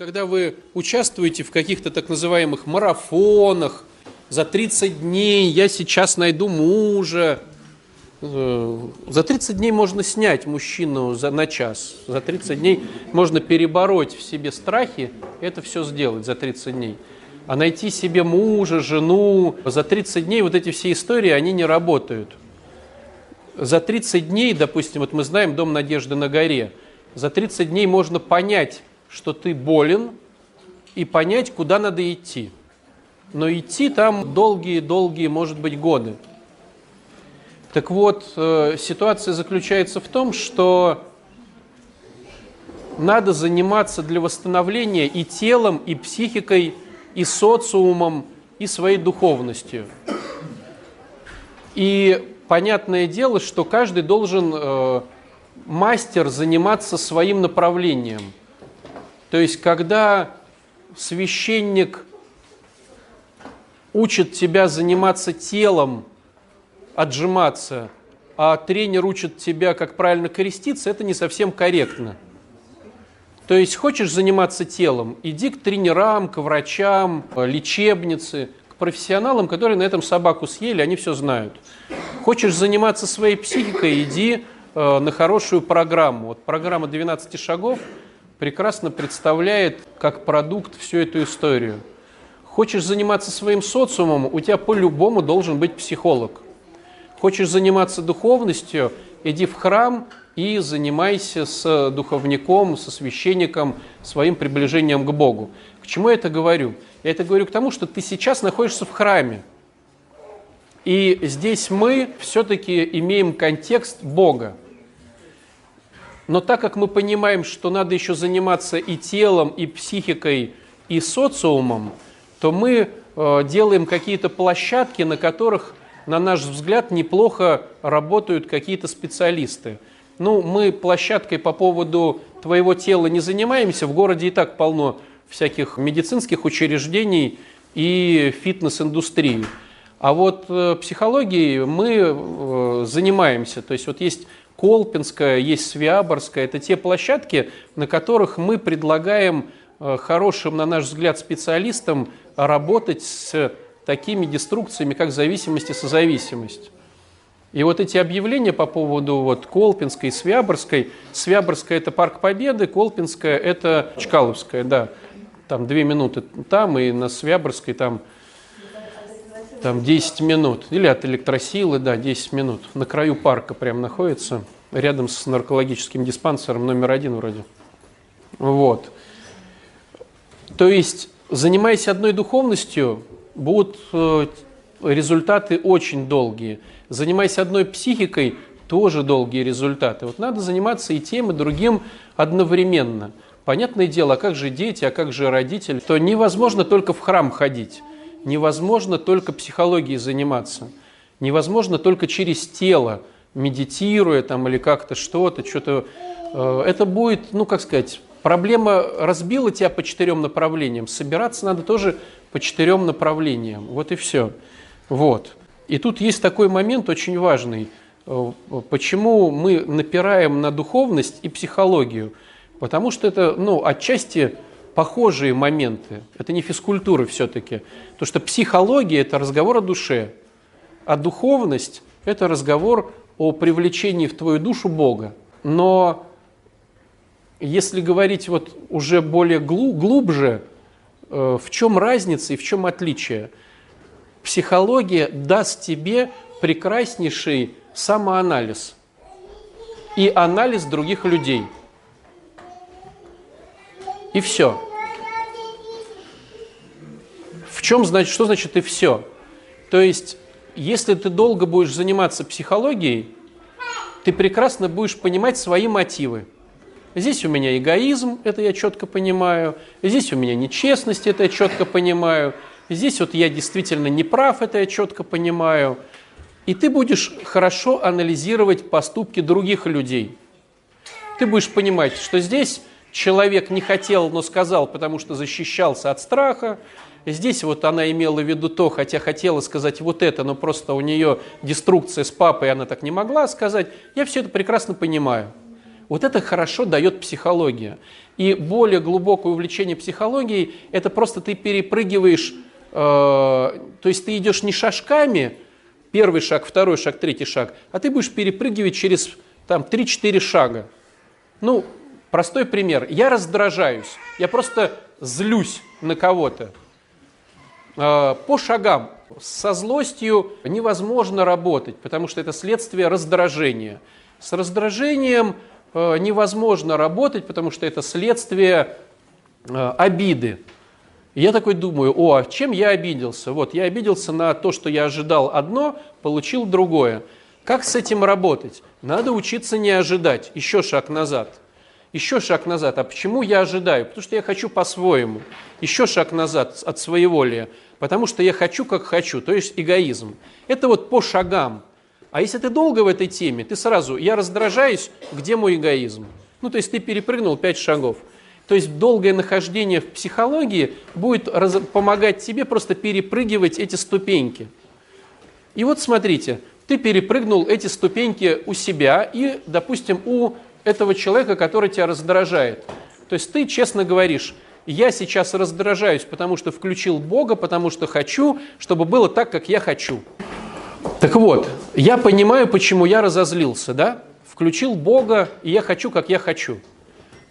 Когда вы участвуете в каких-то так называемых марафонах, за 30 дней я сейчас найду мужа, э, за 30 дней можно снять мужчину за, на час. За 30 дней можно перебороть в себе страхи, это все сделать за 30 дней. А найти себе мужа, жену, за 30 дней вот эти все истории, они не работают. За 30 дней, допустим, вот мы знаем Дом Надежды на горе, за 30 дней можно понять, что ты болен, и понять, куда надо идти. Но идти там долгие-долгие, может быть, годы. Так вот, э, ситуация заключается в том, что надо заниматься для восстановления и телом, и психикой, и социумом, и своей духовностью. И понятное дело, что каждый должен э, мастер заниматься своим направлением – то есть, когда священник учит тебя заниматься телом, отжиматься, а тренер учит тебя, как правильно креститься, это не совсем корректно. То есть хочешь заниматься телом, иди к тренерам, к врачам, лечебнице, к профессионалам, которые на этом собаку съели, они все знают. Хочешь заниматься своей психикой, иди э, на хорошую программу. Вот программа 12 шагов – прекрасно представляет как продукт всю эту историю. Хочешь заниматься своим социумом, у тебя по-любому должен быть психолог. Хочешь заниматься духовностью, иди в храм и занимайся с духовником, со священником, своим приближением к Богу. К чему я это говорю? Я это говорю к тому, что ты сейчас находишься в храме. И здесь мы все-таки имеем контекст Бога. Но так как мы понимаем, что надо еще заниматься и телом, и психикой, и социумом, то мы э, делаем какие-то площадки, на которых, на наш взгляд, неплохо работают какие-то специалисты. Ну, мы площадкой по поводу твоего тела не занимаемся, в городе и так полно всяких медицинских учреждений и фитнес-индустрии. А вот э, психологией мы э, занимаемся. То есть вот есть Колпинская, есть Свиаборская. Это те площадки, на которых мы предлагаем э, хорошим, на наш взгляд, специалистам работать с такими деструкциями, как зависимость и созависимость. И вот эти объявления по поводу вот Колпинской и Свяборской. Свяборская – это Парк Победы, Колпинская – это Чкаловская, да. Там две минуты там, и на Свяборской там там 10 минут, или от электросилы, да, 10 минут. На краю парка прям находится, рядом с наркологическим диспансером номер один вроде. Вот. То есть, занимаясь одной духовностью, будут э, результаты очень долгие. Занимаясь одной психикой, тоже долгие результаты. Вот надо заниматься и тем, и другим одновременно. Понятное дело, а как же дети, а как же родители? То невозможно только в храм ходить невозможно только психологией заниматься. Невозможно только через тело, медитируя там или как-то что-то, что-то. Э, это будет, ну как сказать, проблема разбила тебя по четырем направлениям. Собираться надо тоже по четырем направлениям. Вот и все. Вот. И тут есть такой момент очень важный. Э, почему мы напираем на духовность и психологию? Потому что это, ну, отчасти похожие моменты. Это не физкультура все-таки. Потому что психология – это разговор о душе, а духовность – это разговор о привлечении в твою душу Бога. Но если говорить вот уже более глубже, э, в чем разница и в чем отличие? Психология даст тебе прекраснейший самоанализ и анализ других людей – и все. В чем значит, что значит и все? То есть, если ты долго будешь заниматься психологией, ты прекрасно будешь понимать свои мотивы. Здесь у меня эгоизм, это я четко понимаю. Здесь у меня нечестность, это я четко понимаю. Здесь вот я действительно не прав, это я четко понимаю. И ты будешь хорошо анализировать поступки других людей. Ты будешь понимать, что здесь человек не хотел, но сказал, потому что защищался от страха. Здесь вот она имела в виду то, хотя хотела сказать вот это, но просто у нее деструкция с папой, она так не могла сказать. Я все это прекрасно понимаю. Вот это хорошо дает психология. И более глубокое увлечение психологией – это просто ты перепрыгиваешь, э, то есть ты идешь не шажками, первый шаг, второй шаг, третий шаг, а ты будешь перепрыгивать через там 3-4 шага. Ну, простой пример. Я раздражаюсь, я просто злюсь на кого-то. Э, по шагам. Со злостью невозможно работать, потому что это следствие раздражения. С раздражением э, невозможно работать, потому что это следствие э, обиды. Я такой думаю, о, а чем я обиделся? Вот, я обиделся на то, что я ожидал одно, получил другое. Как с этим работать? Надо учиться не ожидать. Еще шаг назад. Еще шаг назад. А почему я ожидаю? Потому что я хочу по-своему. Еще шаг назад от своеволия. Потому что я хочу, как хочу. То есть эгоизм. Это вот по шагам. А если ты долго в этой теме, ты сразу, я раздражаюсь, где мой эгоизм? Ну, то есть ты перепрыгнул пять шагов. То есть долгое нахождение в психологии будет раз, помогать тебе просто перепрыгивать эти ступеньки. И вот смотрите, ты перепрыгнул эти ступеньки у себя и, допустим, у этого человека, который тебя раздражает. То есть ты честно говоришь, я сейчас раздражаюсь, потому что включил Бога, потому что хочу, чтобы было так, как я хочу. Так вот, я понимаю, почему я разозлился, да? Включил Бога, и я хочу, как я хочу.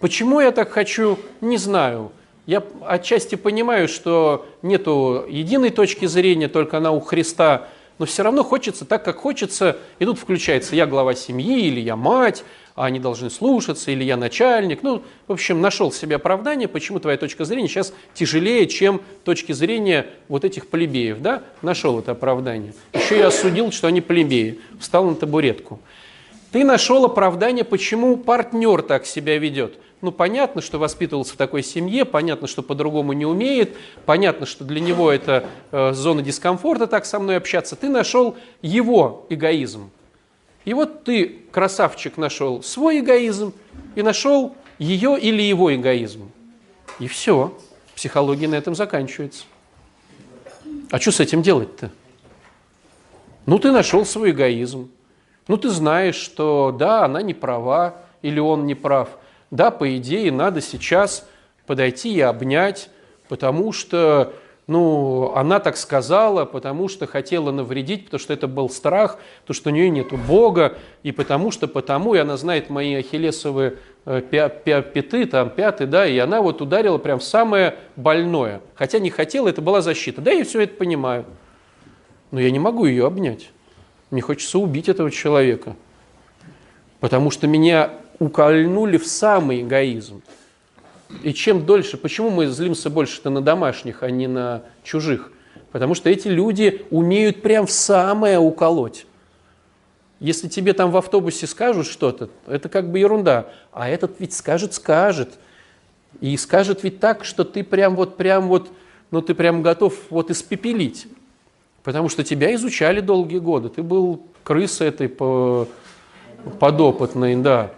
Почему я так хочу, не знаю. Я отчасти понимаю, что нету единой точки зрения, только она у Христа, но все равно хочется так, как хочется, и тут включается я глава семьи, или я мать, а они должны слушаться, или я начальник. Ну, в общем, нашел себе оправдание, почему твоя точка зрения сейчас тяжелее, чем точки зрения вот этих плебеев. Да? Нашел это оправдание. Еще я осудил, что они плебеи. Встал на табуретку. Ты нашел оправдание, почему партнер так себя ведет. Ну, понятно, что воспитывался в такой семье, понятно, что по-другому не умеет, понятно, что для него это э, зона дискомфорта так со мной общаться. Ты нашел его эгоизм. И вот ты, красавчик, нашел свой эгоизм и нашел ее или его эгоизм. И все. Психология на этом заканчивается. А что с этим делать-то? Ну, ты нашел свой эгоизм. Ну, ты знаешь, что да, она не права или он не прав. Да, по идее, надо сейчас подойти и обнять, потому что ну, она так сказала, потому что хотела навредить, потому что это был страх, потому что у нее нет Бога, и потому что потому, и она знает мои ахиллесовые э, пяты, там, пяты, да, и она вот ударила прям в самое больное. Хотя не хотела, это была защита. Да, я все это понимаю. Но я не могу ее обнять. Мне хочется убить этого человека. Потому что меня укольнули в самый эгоизм. И чем дольше, почему мы злимся больше-то на домашних, а не на чужих? Потому что эти люди умеют прям в самое уколоть. Если тебе там в автобусе скажут что-то, это как бы ерунда. А этот ведь скажет, скажет. И скажет ведь так, что ты прям вот, прям вот, ну ты прям готов вот испепелить. Потому что тебя изучали долгие годы. Ты был крысой этой подопытной, да.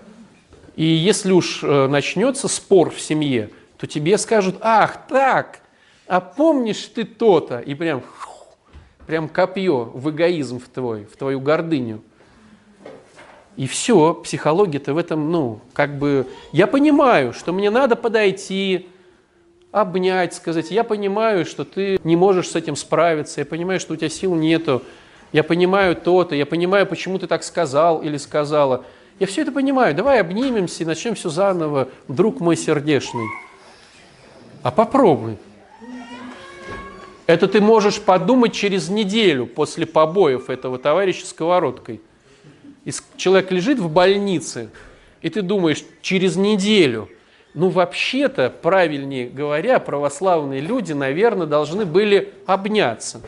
И если уж э, начнется спор в семье, то тебе скажут, ах, так, а помнишь ты то-то? И прям, прям копье в эгоизм в твой, в твою гордыню. И все, психология-то в этом, ну, как бы, я понимаю, что мне надо подойти, обнять, сказать, я понимаю, что ты не можешь с этим справиться, я понимаю, что у тебя сил нету, я понимаю то-то, я понимаю, почему ты так сказал или сказала – я все это понимаю. Давай обнимемся и начнем все заново, друг мой сердечный. А попробуй. Это ты можешь подумать через неделю после побоев этого товарища сковородкой. И человек лежит в больнице, и ты думаешь, через неделю. Ну, вообще-то, правильнее говоря, православные люди, наверное, должны были обняться.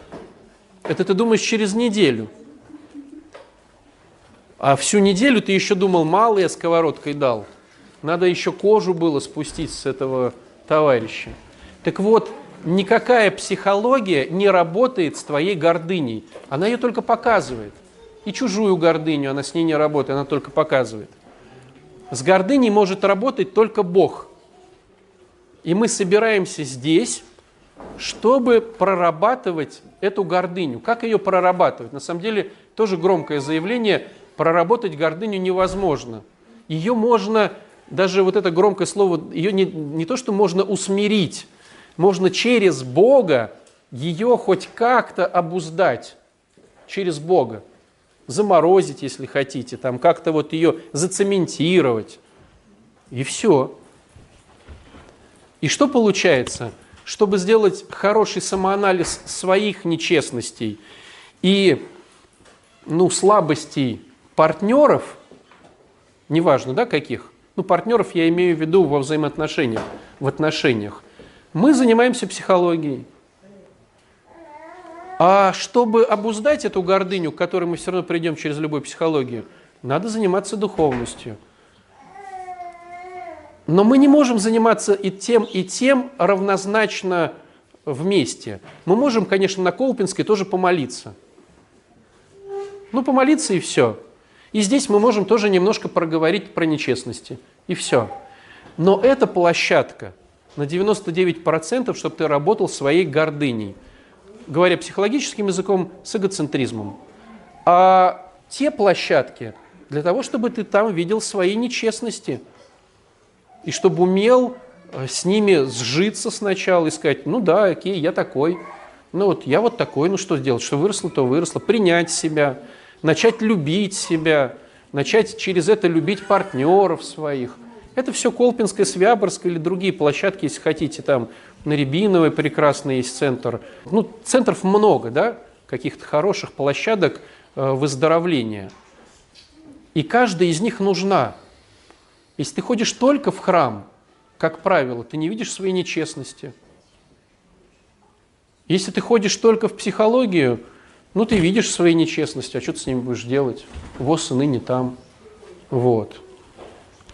Это ты думаешь через неделю. А всю неделю ты еще думал, мало я сковородкой дал. Надо еще кожу было спустить с этого товарища. Так вот, никакая психология не работает с твоей гордыней. Она ее только показывает. И чужую гордыню она с ней не работает, она только показывает. С гордыней может работать только Бог. И мы собираемся здесь, чтобы прорабатывать эту гордыню. Как ее прорабатывать? На самом деле, тоже громкое заявление – проработать гордыню невозможно. ее можно, даже вот это громкое слово, ее не, не то, что можно усмирить, можно через Бога ее хоть как-то обуздать, через Бога, заморозить, если хотите, там как-то вот ее зацементировать, и все. И что получается? Чтобы сделать хороший самоанализ своих нечестностей и ну, слабостей партнеров, неважно, да, каких, ну, партнеров я имею в виду во взаимоотношениях, в отношениях, мы занимаемся психологией. А чтобы обуздать эту гордыню, к которой мы все равно придем через любую психологию, надо заниматься духовностью. Но мы не можем заниматься и тем, и тем равнозначно вместе. Мы можем, конечно, на Колпинской тоже помолиться. Ну, помолиться и все. И здесь мы можем тоже немножко проговорить про нечестности. И все. Но это площадка на 99%, чтобы ты работал своей гордыней. Говоря психологическим языком, с эгоцентризмом. А те площадки для того, чтобы ты там видел свои нечестности. И чтобы умел э, с ними сжиться сначала и сказать, ну да, окей, я такой. Ну вот я вот такой, ну что сделать, что выросло, то выросло. Принять себя, начать любить себя, начать через это любить партнеров своих. Это все Колпинская, Свяборская или другие площадки, если хотите, там на Рябиновой прекрасный есть центр. Ну, центров много, да, каких-то хороших площадок э, выздоровления. И каждая из них нужна. Если ты ходишь только в храм, как правило, ты не видишь своей нечестности. Если ты ходишь только в психологию, ну, ты видишь свои нечестности, а что ты с ними будешь делать? ВОЗ и ныне там. Вот.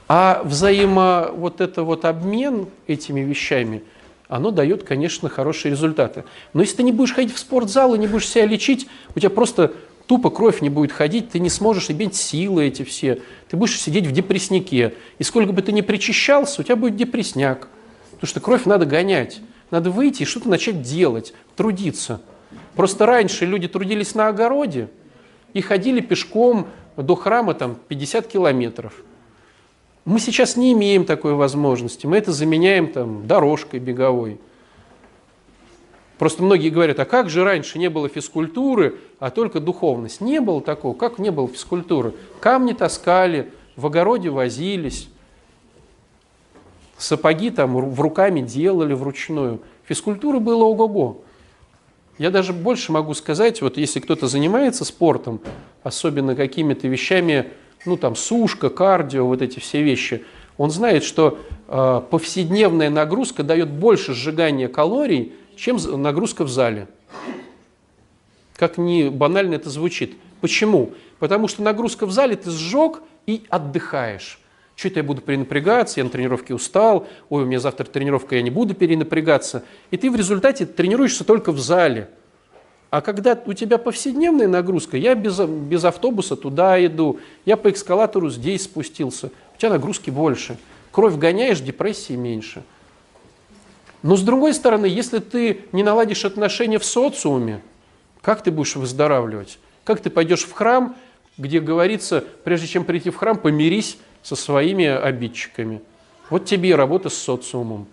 А взаимо вот это вот обмен этими вещами, оно дает, конечно, хорошие результаты. Но если ты не будешь ходить в спортзал и не будешь себя лечить, у тебя просто тупо кровь не будет ходить, ты не сможешь иметь силы эти все. Ты будешь сидеть в депресснике. И сколько бы ты ни причащался, у тебя будет депрессняк. Потому что кровь надо гонять. Надо выйти и что-то начать делать, трудиться. Просто раньше люди трудились на огороде и ходили пешком до храма там 50 километров – мы сейчас не имеем такой возможности. Мы это заменяем там, дорожкой беговой. Просто многие говорят, а как же раньше не было физкультуры, а только духовность? Не было такого. Как не было физкультуры? Камни таскали, в огороде возились, сапоги там в руками делали вручную. Физкультуры было ого-го. Я даже больше могу сказать, вот если кто-то занимается спортом, особенно какими-то вещами, ну там сушка, кардио, вот эти все вещи, он знает, что э, повседневная нагрузка дает больше сжигания калорий, чем нагрузка в зале. Как ни банально это звучит. Почему? Потому что нагрузка в зале ты сжег и отдыхаешь. Что это я буду перенапрягаться, я на тренировке устал, ой, у меня завтра тренировка, я не буду перенапрягаться. И ты в результате тренируешься только в зале – а когда у тебя повседневная нагрузка, я без, без автобуса туда иду, я по эскалатору здесь спустился, у тебя нагрузки больше. Кровь гоняешь, депрессии меньше. Но с другой стороны, если ты не наладишь отношения в социуме, как ты будешь выздоравливать? Как ты пойдешь в храм, где говорится, прежде чем прийти в храм, помирись со своими обидчиками. Вот тебе и работа с социумом.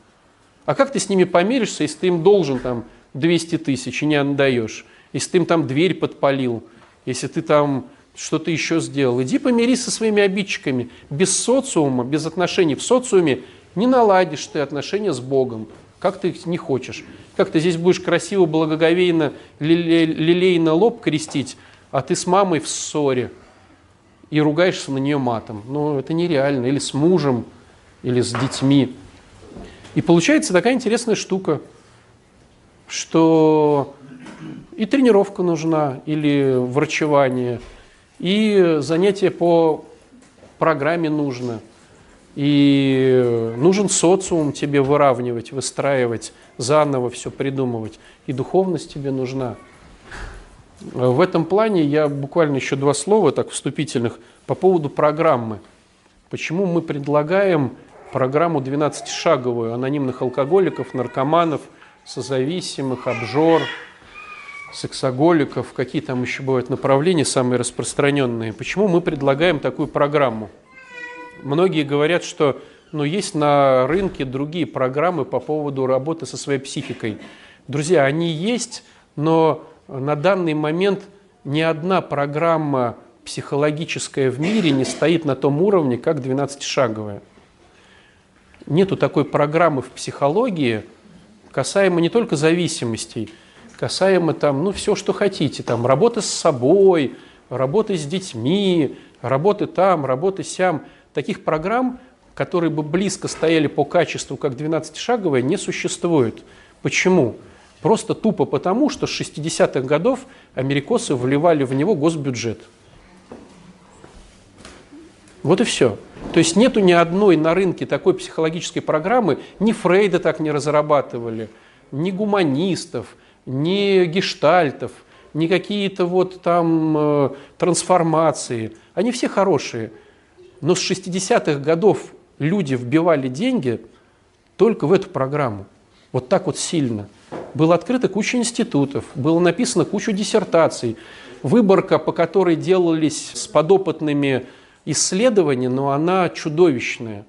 А как ты с ними помиришься, если ты им должен там 200 тысяч и не отдаешь, если ты им там дверь подпалил, если ты там что-то еще сделал, иди помирись со своими обидчиками. Без социума, без отношений в социуме не наладишь ты отношения с Богом, как ты их не хочешь. Как ты здесь будешь красиво, благоговейно, лилейно лоб крестить, а ты с мамой в ссоре и ругаешься на нее матом. Ну, это нереально. Или с мужем, или с детьми. И получается такая интересная штука – что и тренировка нужна, или врачевание, и занятие по программе нужно, и нужен социум тебе выравнивать, выстраивать, заново все придумывать, и духовность тебе нужна. В этом плане я буквально еще два слова так вступительных по поводу программы. Почему мы предлагаем программу 12-шаговую анонимных алкоголиков, наркоманов – созависимых, обжор, сексоголиков, какие там еще бывают направления самые распространенные. Почему мы предлагаем такую программу? Многие говорят, что ну, есть на рынке другие программы по поводу работы со своей психикой. Друзья, они есть, но на данный момент ни одна программа психологическая в мире не стоит на том уровне, как 12-шаговая. Нету такой программы в психологии, касаемо не только зависимостей, касаемо там, ну, все, что хотите, там, работы с собой, работы с детьми, работы там, работы сям. Таких программ, которые бы близко стояли по качеству, как 12-шаговая, не существует. Почему? Просто тупо потому, что с 60-х годов америкосы вливали в него госбюджет – вот и все. То есть нету ни одной на рынке такой психологической программы, ни Фрейда так не разрабатывали, ни гуманистов, ни гештальтов, ни какие-то вот там э, трансформации. Они все хорошие. Но с 60-х годов люди вбивали деньги только в эту программу. Вот так вот сильно. Было открыто куча институтов, было написано кучу диссертаций. Выборка, по которой делались с подопытными исследование, но она чудовищная.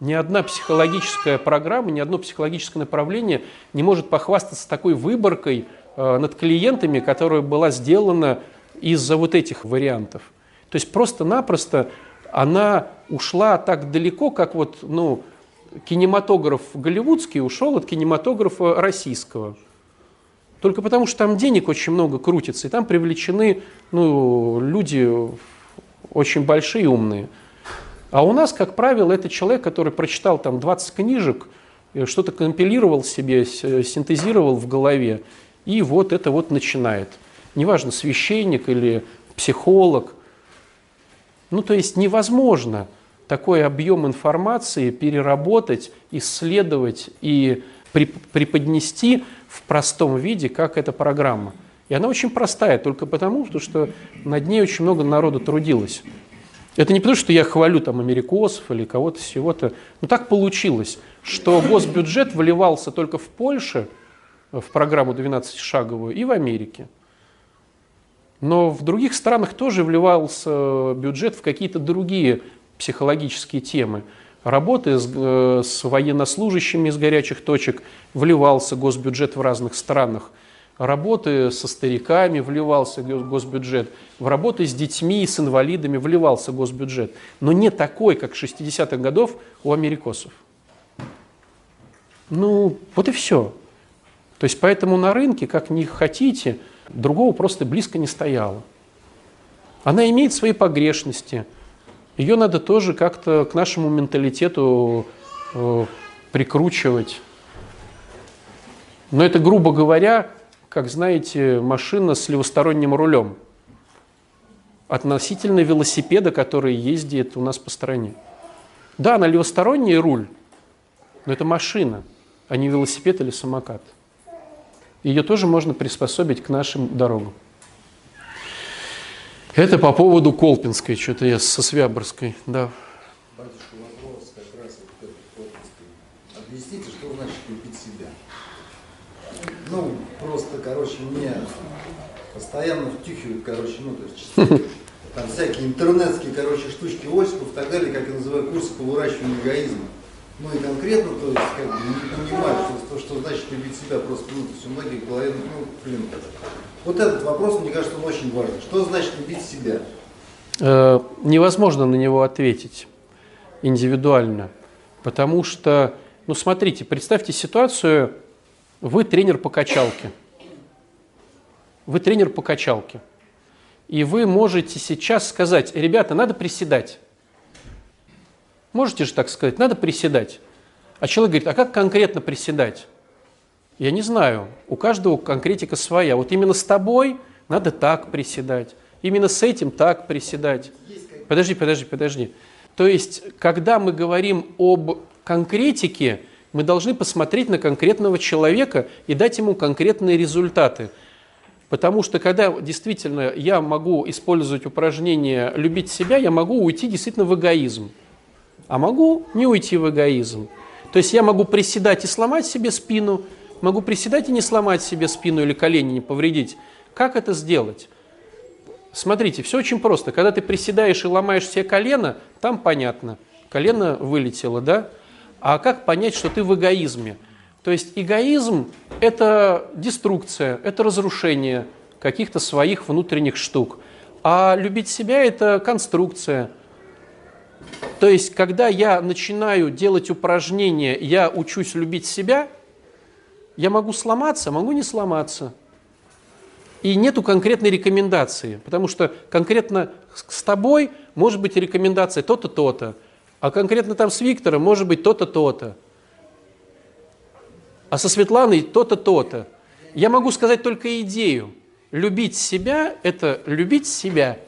Ни одна психологическая программа, ни одно психологическое направление не может похвастаться такой выборкой э, над клиентами, которая была сделана из-за вот этих вариантов. То есть просто-напросто она ушла так далеко, как вот, ну, кинематограф голливудский ушел от кинематографа российского. Только потому, что там денег очень много крутится, и там привлечены ну, люди очень большие умные. А у нас, как правило, это человек, который прочитал там 20 книжек, э, что-то компилировал себе, э, синтезировал в голове, и вот это вот начинает. Неважно, священник или психолог. Ну, то есть невозможно такой объем информации переработать, исследовать и преподнести в простом виде, как эта программа. И она очень простая, только потому, что над ней очень много народу трудилось. Это не потому, что я хвалю там америкосов или кого-то всего-то. Но так получилось, что госбюджет выливался только в Польше, в программу 12-шаговую, и в Америке. Но в других странах тоже вливался бюджет в какие-то другие психологические темы. Работы с, э, с военнослужащими из горячих точек вливался госбюджет в разных странах – работы со стариками вливался госбюджет, в работы с детьми и с инвалидами вливался госбюджет. Но не такой, как 60-х годов у америкосов. Ну, вот и все. То есть поэтому на рынке, как ни хотите, другого просто близко не стояло. Она имеет свои погрешности. Ее надо тоже как-то к нашему менталитету э, прикручивать. Но это, грубо говоря, как знаете, машина с левосторонним рулем относительно велосипеда, который ездит у нас по стране. Да, на левосторонний руль, но это машина, а не велосипед или самокат. Ее тоже можно приспособить к нашим дорогам. Это по поводу Колпинской, что-то я со Свяборской, да. Батюшка, вопрос как раз вот этот Объясните, что значит любить себя? Ну, просто, короче, мне постоянно втюхивают, короче, ну, то есть там всякие интернетские, короче, штучки Осипов и так далее, как я называю, курсы по выращиванию эгоизма. Ну и конкретно, то есть, как бы не понимаю, что, что, что значит любить себя просто, ну, то есть у многих в ну, блин, вот этот вопрос, мне кажется, он очень важен. Что значит любить себя? Э, невозможно на него ответить индивидуально, потому что, ну, смотрите, представьте ситуацию, вы тренер по качалке. Вы тренер по качалке. И вы можете сейчас сказать, ребята, надо приседать. Можете же так сказать, надо приседать. А человек говорит, а как конкретно приседать? Я не знаю, у каждого конкретика своя. Вот именно с тобой надо так приседать, именно с этим так приседать. Подожди, подожди, подожди. То есть, когда мы говорим об конкретике, мы должны посмотреть на конкретного человека и дать ему конкретные результаты. Потому что когда действительно я могу использовать упражнение «любить себя», я могу уйти действительно в эгоизм. А могу не уйти в эгоизм. То есть я могу приседать и сломать себе спину, могу приседать и не сломать себе спину или колени не повредить. Как это сделать? Смотрите, все очень просто. Когда ты приседаешь и ломаешь себе колено, там понятно. колено вылетело, да? А как понять, что ты в эгоизме? То есть эгоизм – это деструкция, это разрушение каких-то своих внутренних штук. А любить себя – это конструкция. То есть, когда я начинаю делать упражнения, я учусь любить себя, я могу сломаться, могу не сломаться. И нету конкретной рекомендации, потому что конкретно с тобой может быть рекомендация то-то, то-то, а конкретно там с Виктором может быть то-то, то-то а со Светланой то-то, то-то. Я могу сказать только идею. Любить себя – это любить себя.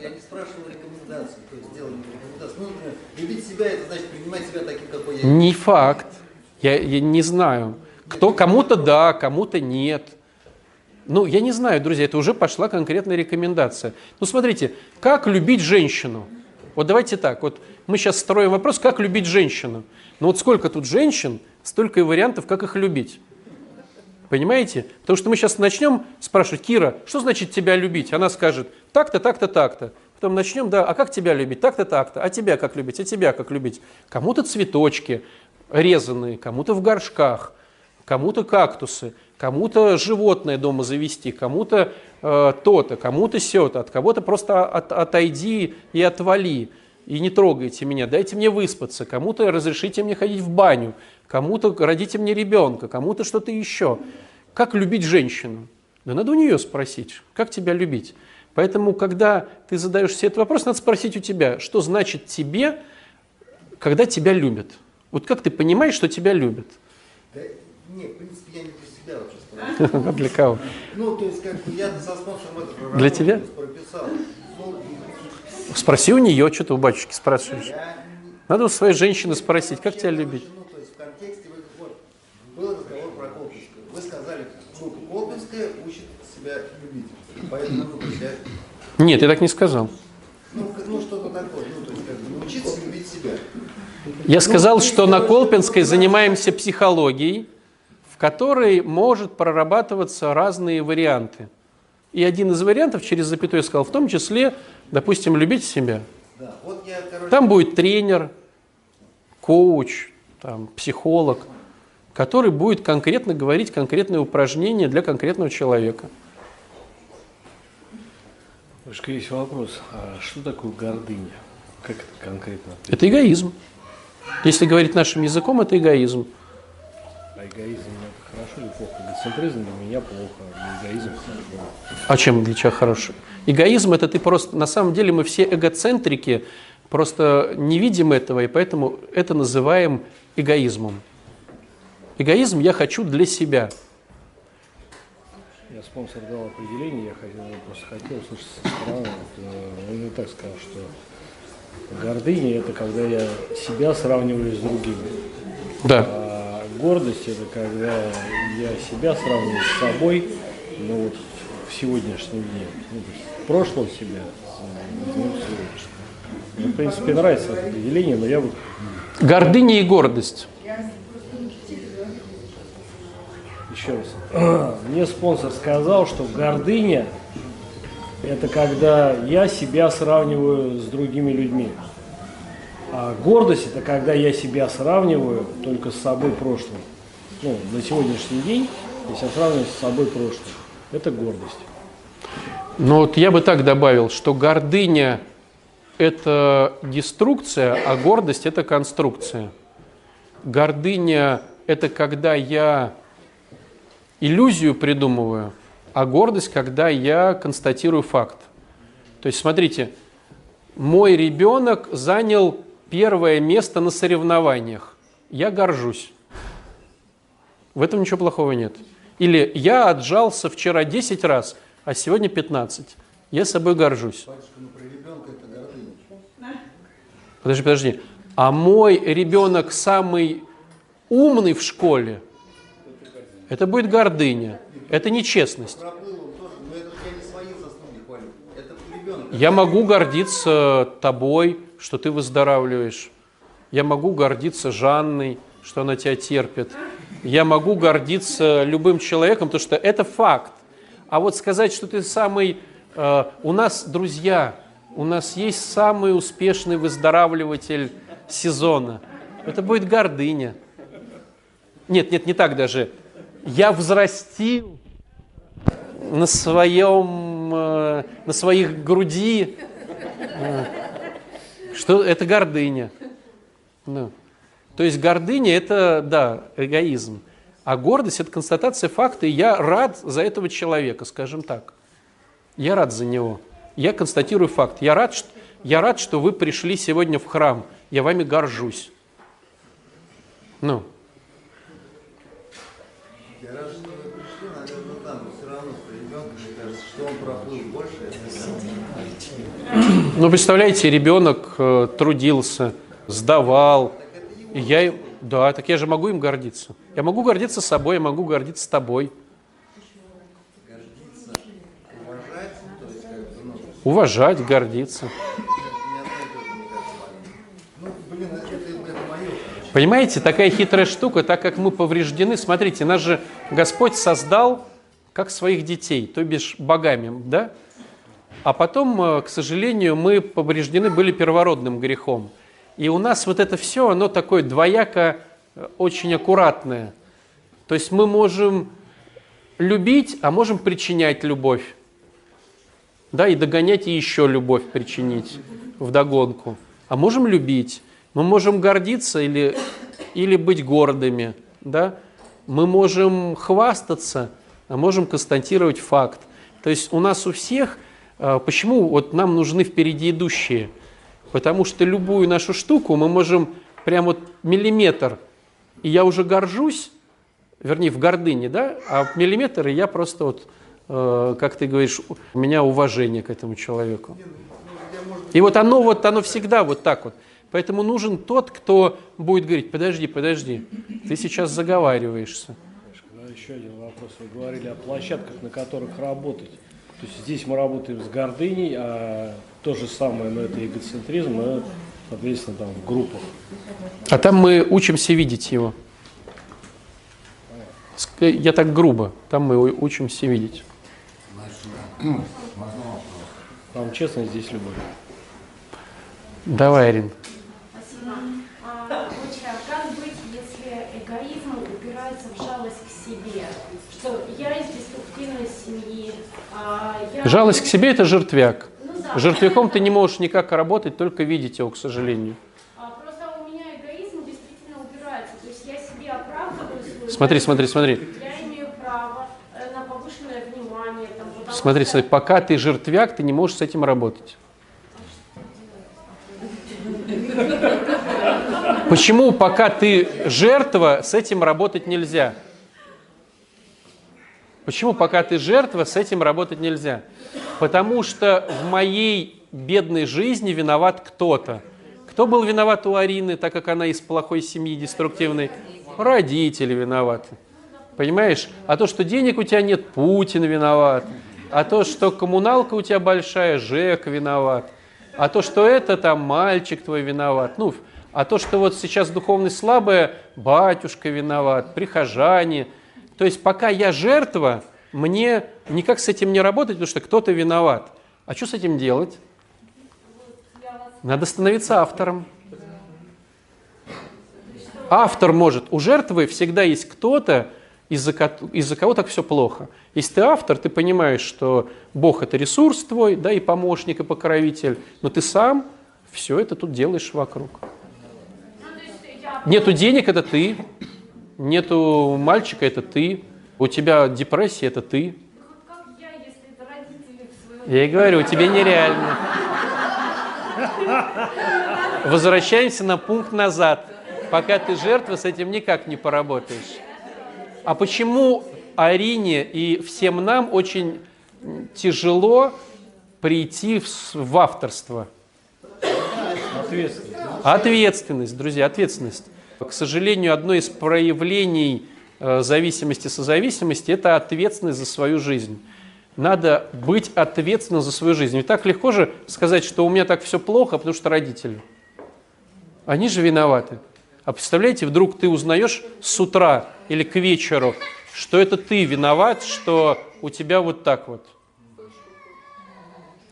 Я не спрашивал рекомендаций, то есть делали рекомендации. Ну, любить себя – это значит принимать себя таким, какой я Не факт. Я, я не знаю. Кто кому-то да, кому-то нет. Ну, я не знаю, друзья, это уже пошла конкретная рекомендация. Ну, смотрите, как любить женщину? Вот давайте так, вот мы сейчас строим вопрос, как любить женщину. Ну вот сколько тут женщин, столько и вариантов, как их любить. Понимаете? Потому что мы сейчас начнем спрашивать, Кира, что значит тебя любить? Она скажет, так-то, так-то, так-то. Потом начнем, да, а как тебя любить? Так-то, так-то. А тебя как любить? А тебя как любить? Кому-то цветочки резанные, кому-то в горшках, кому-то кактусы, кому-то животное дома завести, кому-то э, то-то, кому-то сё-то, от кого-то просто от, отойди и отвали и не трогайте меня, дайте мне выспаться, кому-то разрешите мне ходить в баню, кому-то родите мне ребенка, кому-то что-то еще. Как любить женщину? Да надо у нее спросить, как тебя любить. Поэтому, когда ты задаешь себе этот вопрос, надо спросить у тебя, что значит тебе, когда тебя любят. Вот как ты понимаешь, что тебя любят? Да, нет, в принципе, я не для себя вообще спрашиваю. Для кого? Ну, то есть, как бы я со спонсором это Для тебя? прописал. Ну, Спроси у нее, что ты у батюшки спрашиваешь. Надо у своей женщины спросить, как тебя любить. Ну, то есть в контексте вы, вот, был разговор про Колпинскую. Вы сказали, что Колпинская учит себя любить. Поэтому ну, я... Нет, я так не сказал. Ну, ну что-то такое. Ну, то есть как бы научиться любить себя. Я сказал, что на Колпинской занимаемся психологией, в которой может прорабатываться разные варианты. И один из вариантов, через запятую я сказал, в том числе, допустим, любить себя. Да, вот я, короче... Там будет тренер, коуч, там, психолог, который будет конкретно говорить конкретные упражнения для конкретного человека. Есть вопрос. А что такое гордыня? Как это конкретно? Это эгоизм. Если говорить нашим языком, это эгоизм. А эгоизм это хорошо или плохо? Эгоцентризм для меня плохо, а эгоизм хорошо. А чем для тебя хорошо? Эгоизм это ты просто, на самом деле мы все эгоцентрики, просто не видим этого, и поэтому это называем эгоизмом. Эгоизм я хочу для себя. Я спонсор дал определение, я хотел, просто хотел услышать со стороны. Вот, он мне так сказал, что гордыня это когда я себя сравниваю с другими. Да. А гордость это когда я себя сравниваю с собой, ну вот в сегодняшнем дне. Ну, прошлого себя сегодняшнего. Мне, в принципе, нравится это определение, но я вот... Гордыня и гордость. Еще раз. Мне спонсор сказал, что гордыня – это когда я себя сравниваю с другими людьми. А гордость – это когда я себя сравниваю только с собой прошлым. Ну, на сегодняшний день, если я сравниваю с собой прошлым, это гордость. Ну вот я бы так добавил, что гордыня – это деструкция, а гордость – это конструкция. Гордыня – это когда я иллюзию придумываю, а гордость, когда я констатирую факт. То есть, смотрите, мой ребенок занял первое место на соревнованиях. Я горжусь. В этом ничего плохого нет. Или я отжался вчера 10 раз, а сегодня 15. Я собой горжусь. Батюшка, ну про ребенка это гордыня. Подожди, подожди. А мой ребенок самый умный в школе, это будет гордыня. Это нечестность. Я могу гордиться тобой, что ты выздоравливаешь. Я могу гордиться Жанной, что она тебя терпит. Я могу гордиться любым человеком, потому что это факт. А вот сказать, что ты самый... Э, у нас, друзья, у нас есть самый успешный выздоравливатель сезона. Это будет гордыня. Нет, нет, не так даже. Я взрастил на своем, э, на своих груди, э, что это гордыня. Ну. То есть гордыня – это, да, эгоизм. А гордость – это констатация факта, и я рад за этого человека, скажем так. Я рад за него. Я констатирую факт. Я рад, что, я рад, что вы пришли сегодня в храм. Я вами горжусь. Ну. Я рад, что вы пришли, наверное, там все равно с ребенком, мне кажется, что он проплыл больше, это Ну, представляете, ребенок э, трудился, сдавал. И я, да, так я же могу им гордиться. Я могу гордиться собой, я могу гордиться тобой. уважать, Уважать, гордиться. Понимаете, такая хитрая штука, так как мы повреждены, смотрите, нас же Господь создал как своих детей, то бишь богами, да? А потом, э, к сожалению, мы повреждены были первородным грехом. И у нас вот это все, оно такое двояко э, очень аккуратное. То есть мы можем любить, а можем причинять любовь. Да, и догонять, и еще любовь причинить вдогонку. А можем любить. Мы можем гордиться или, или быть гордыми. Да? Мы можем хвастаться, а можем констатировать факт. То есть у нас у всех, почему вот нам нужны впереди идущие? Потому что любую нашу штуку мы можем прям вот миллиметр, и я уже горжусь, вернее, в гордыне, да, а миллиметр, и я просто вот, э, как ты говоришь, у меня уважение к этому человеку. И вот оно вот, оно всегда вот так вот. Поэтому нужен тот, кто будет говорить, подожди, подожди, ты сейчас заговариваешься. Да, еще один вопрос. Вы говорили о площадках, на которых работать. То есть здесь мы работаем с гордыней, а то же самое, но это эгоцентризм, но, соответственно, там в группах. А там мы учимся видеть его. Я так грубо. Там мы учимся видеть. Вам честно здесь любовь. Давай, Арин. Спасибо. А, Отче, а как быть, если эгоизм упирается в жалость к себе? Что я из деструктивной семьи, а я... Жалость к себе – это жертвяк. Ну. Жертвяком ты не можешь никак работать, только видеть его, к сожалению. А. Смотри, смотри, смотри. Я имею право э, на повышенное внимание. Там, потому Смотри, смотри, пока ты жертвяк, ты не можешь с этим работать. Почему, пока ты жертва, с этим работать нельзя? Почему, пока ты жертва, с этим работать нельзя? Потому что в моей бедной жизни виноват кто-то. Кто был виноват у Арины, так как она из плохой семьи, деструктивной? Родители виноваты. Понимаешь? А то, что денег у тебя нет, Путин виноват. А то, что коммуналка у тебя большая, ЖЭК виноват. А то, что это там мальчик твой виноват. Ну, а то, что вот сейчас духовность слабая, батюшка виноват, прихожане. То есть пока я жертва, мне никак с этим не работать, потому что кто-то виноват. А что с этим делать? Надо становиться автором. Автор может. У жертвы всегда есть кто-то, из-за, из-за кого так все плохо. Если ты автор, ты понимаешь, что Бог это ресурс твой, да, и помощник, и покровитель, но ты сам все это тут делаешь вокруг. Ну, Нету денег, это ты. Нету мальчика, это ты. У тебя депрессия, это ты. Я, это и говорю, тебе нереально. Возвращаемся на пункт назад. Пока ты жертва, с этим никак не поработаешь. А почему Арине и всем нам очень тяжело прийти в, в авторство? Ответственность. Ответственность, друзья, ответственность. К сожалению, одно из проявлений э, зависимости, созависимости – это ответственность за свою жизнь. Надо быть ответственным за свою жизнь. Ведь так легко же сказать, что у меня так все плохо, потому что родители. Они же виноваты. А представляете, вдруг ты узнаешь с утра или к вечеру, что это ты виноват, что у тебя вот так вот.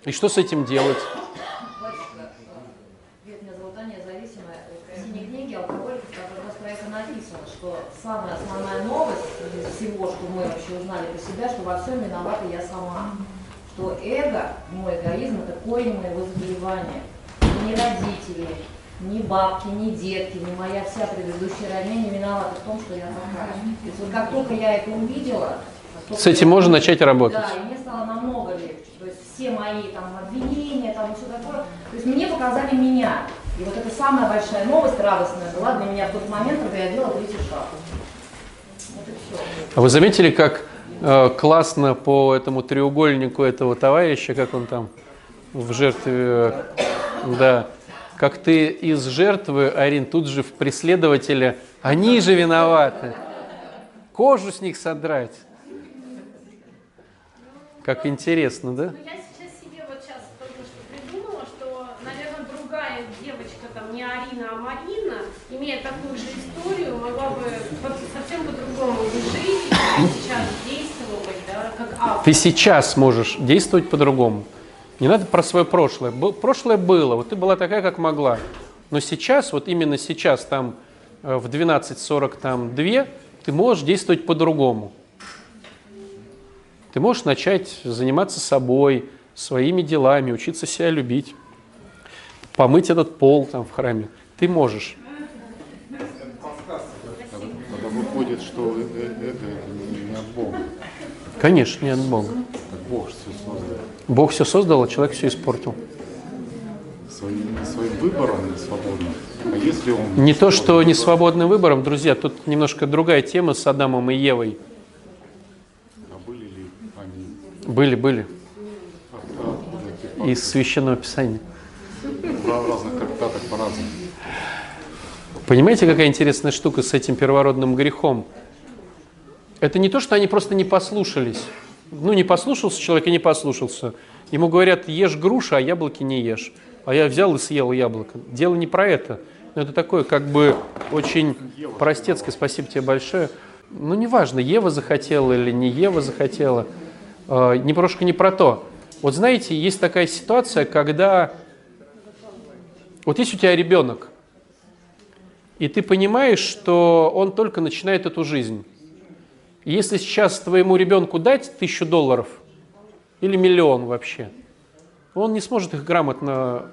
И что с этим делать? Самая основная новость из всего, что мы вообще узнали про себя, что во всем виновата я сама. Что эго, мой эгоизм, это корень моего заболевания. Ни родители, ни бабки, ни детки, ни моя вся предыдущая родня не виновата в том, что я такая. То есть вот как только я это увидела, С этим можно начать работать. Да, и мне стало намного легче. То есть все мои там обвинения, там и все такое. То есть мне показали меня. И вот это самая большая новость, радостная была для меня в тот момент, когда я делала третий шаг. Вот и все. А вы заметили, как э, классно по этому треугольнику этого товарища, как он там в жертве, э, да, как ты из жертвы, Арин, тут же в преследователя, они же виноваты. Кожу с них содрать. Как интересно, да? Ну, я сейчас себе вот сейчас только что придумала, что, наверное, другая девочка, там не Арина, а Марина, имея такую же историю, могла бы совсем по-другому жить сейчас действовать, да, как автор. Ты сейчас можешь действовать по-другому. Не надо про свое прошлое. Прошлое было, вот ты была такая, как могла. Но сейчас, вот именно сейчас, там э, в 12.40, там 2, ты можешь действовать по-другому. Ты можешь начать заниматься собой, своими делами, учиться себя любить, помыть этот пол там в храме. Ты можешь. Выходит, что э- э- это не от Бога. Конечно, не от Бога. Бог все создал. Бог все создал, а человек все испортил. Своим, своим выбором свободным. А если он... Не то, что не свободным выбором, друзья, тут немножко другая тема с Адамом и Евой. А были ли они Были, были. как-то откуда Из священного писания. Разных трактатах по-разному? Понимаете, какая интересная штука с этим первородным грехом? Это не то, что они просто не послушались. Ну, не послушался человек и не послушался. Ему говорят, ешь груши, а яблоки не ешь. А я взял и съел яблоко. Дело не про это. Но это такое, как бы, очень простецкое. Спасибо тебе большое. Ну, неважно, Ева захотела или не Ева захотела. Э, Немножко не про то. Вот знаете, есть такая ситуация, когда... Вот есть у тебя ребенок, и ты понимаешь, что он только начинает эту жизнь. Если сейчас твоему ребенку дать тысячу долларов или миллион вообще, он не сможет их грамотно,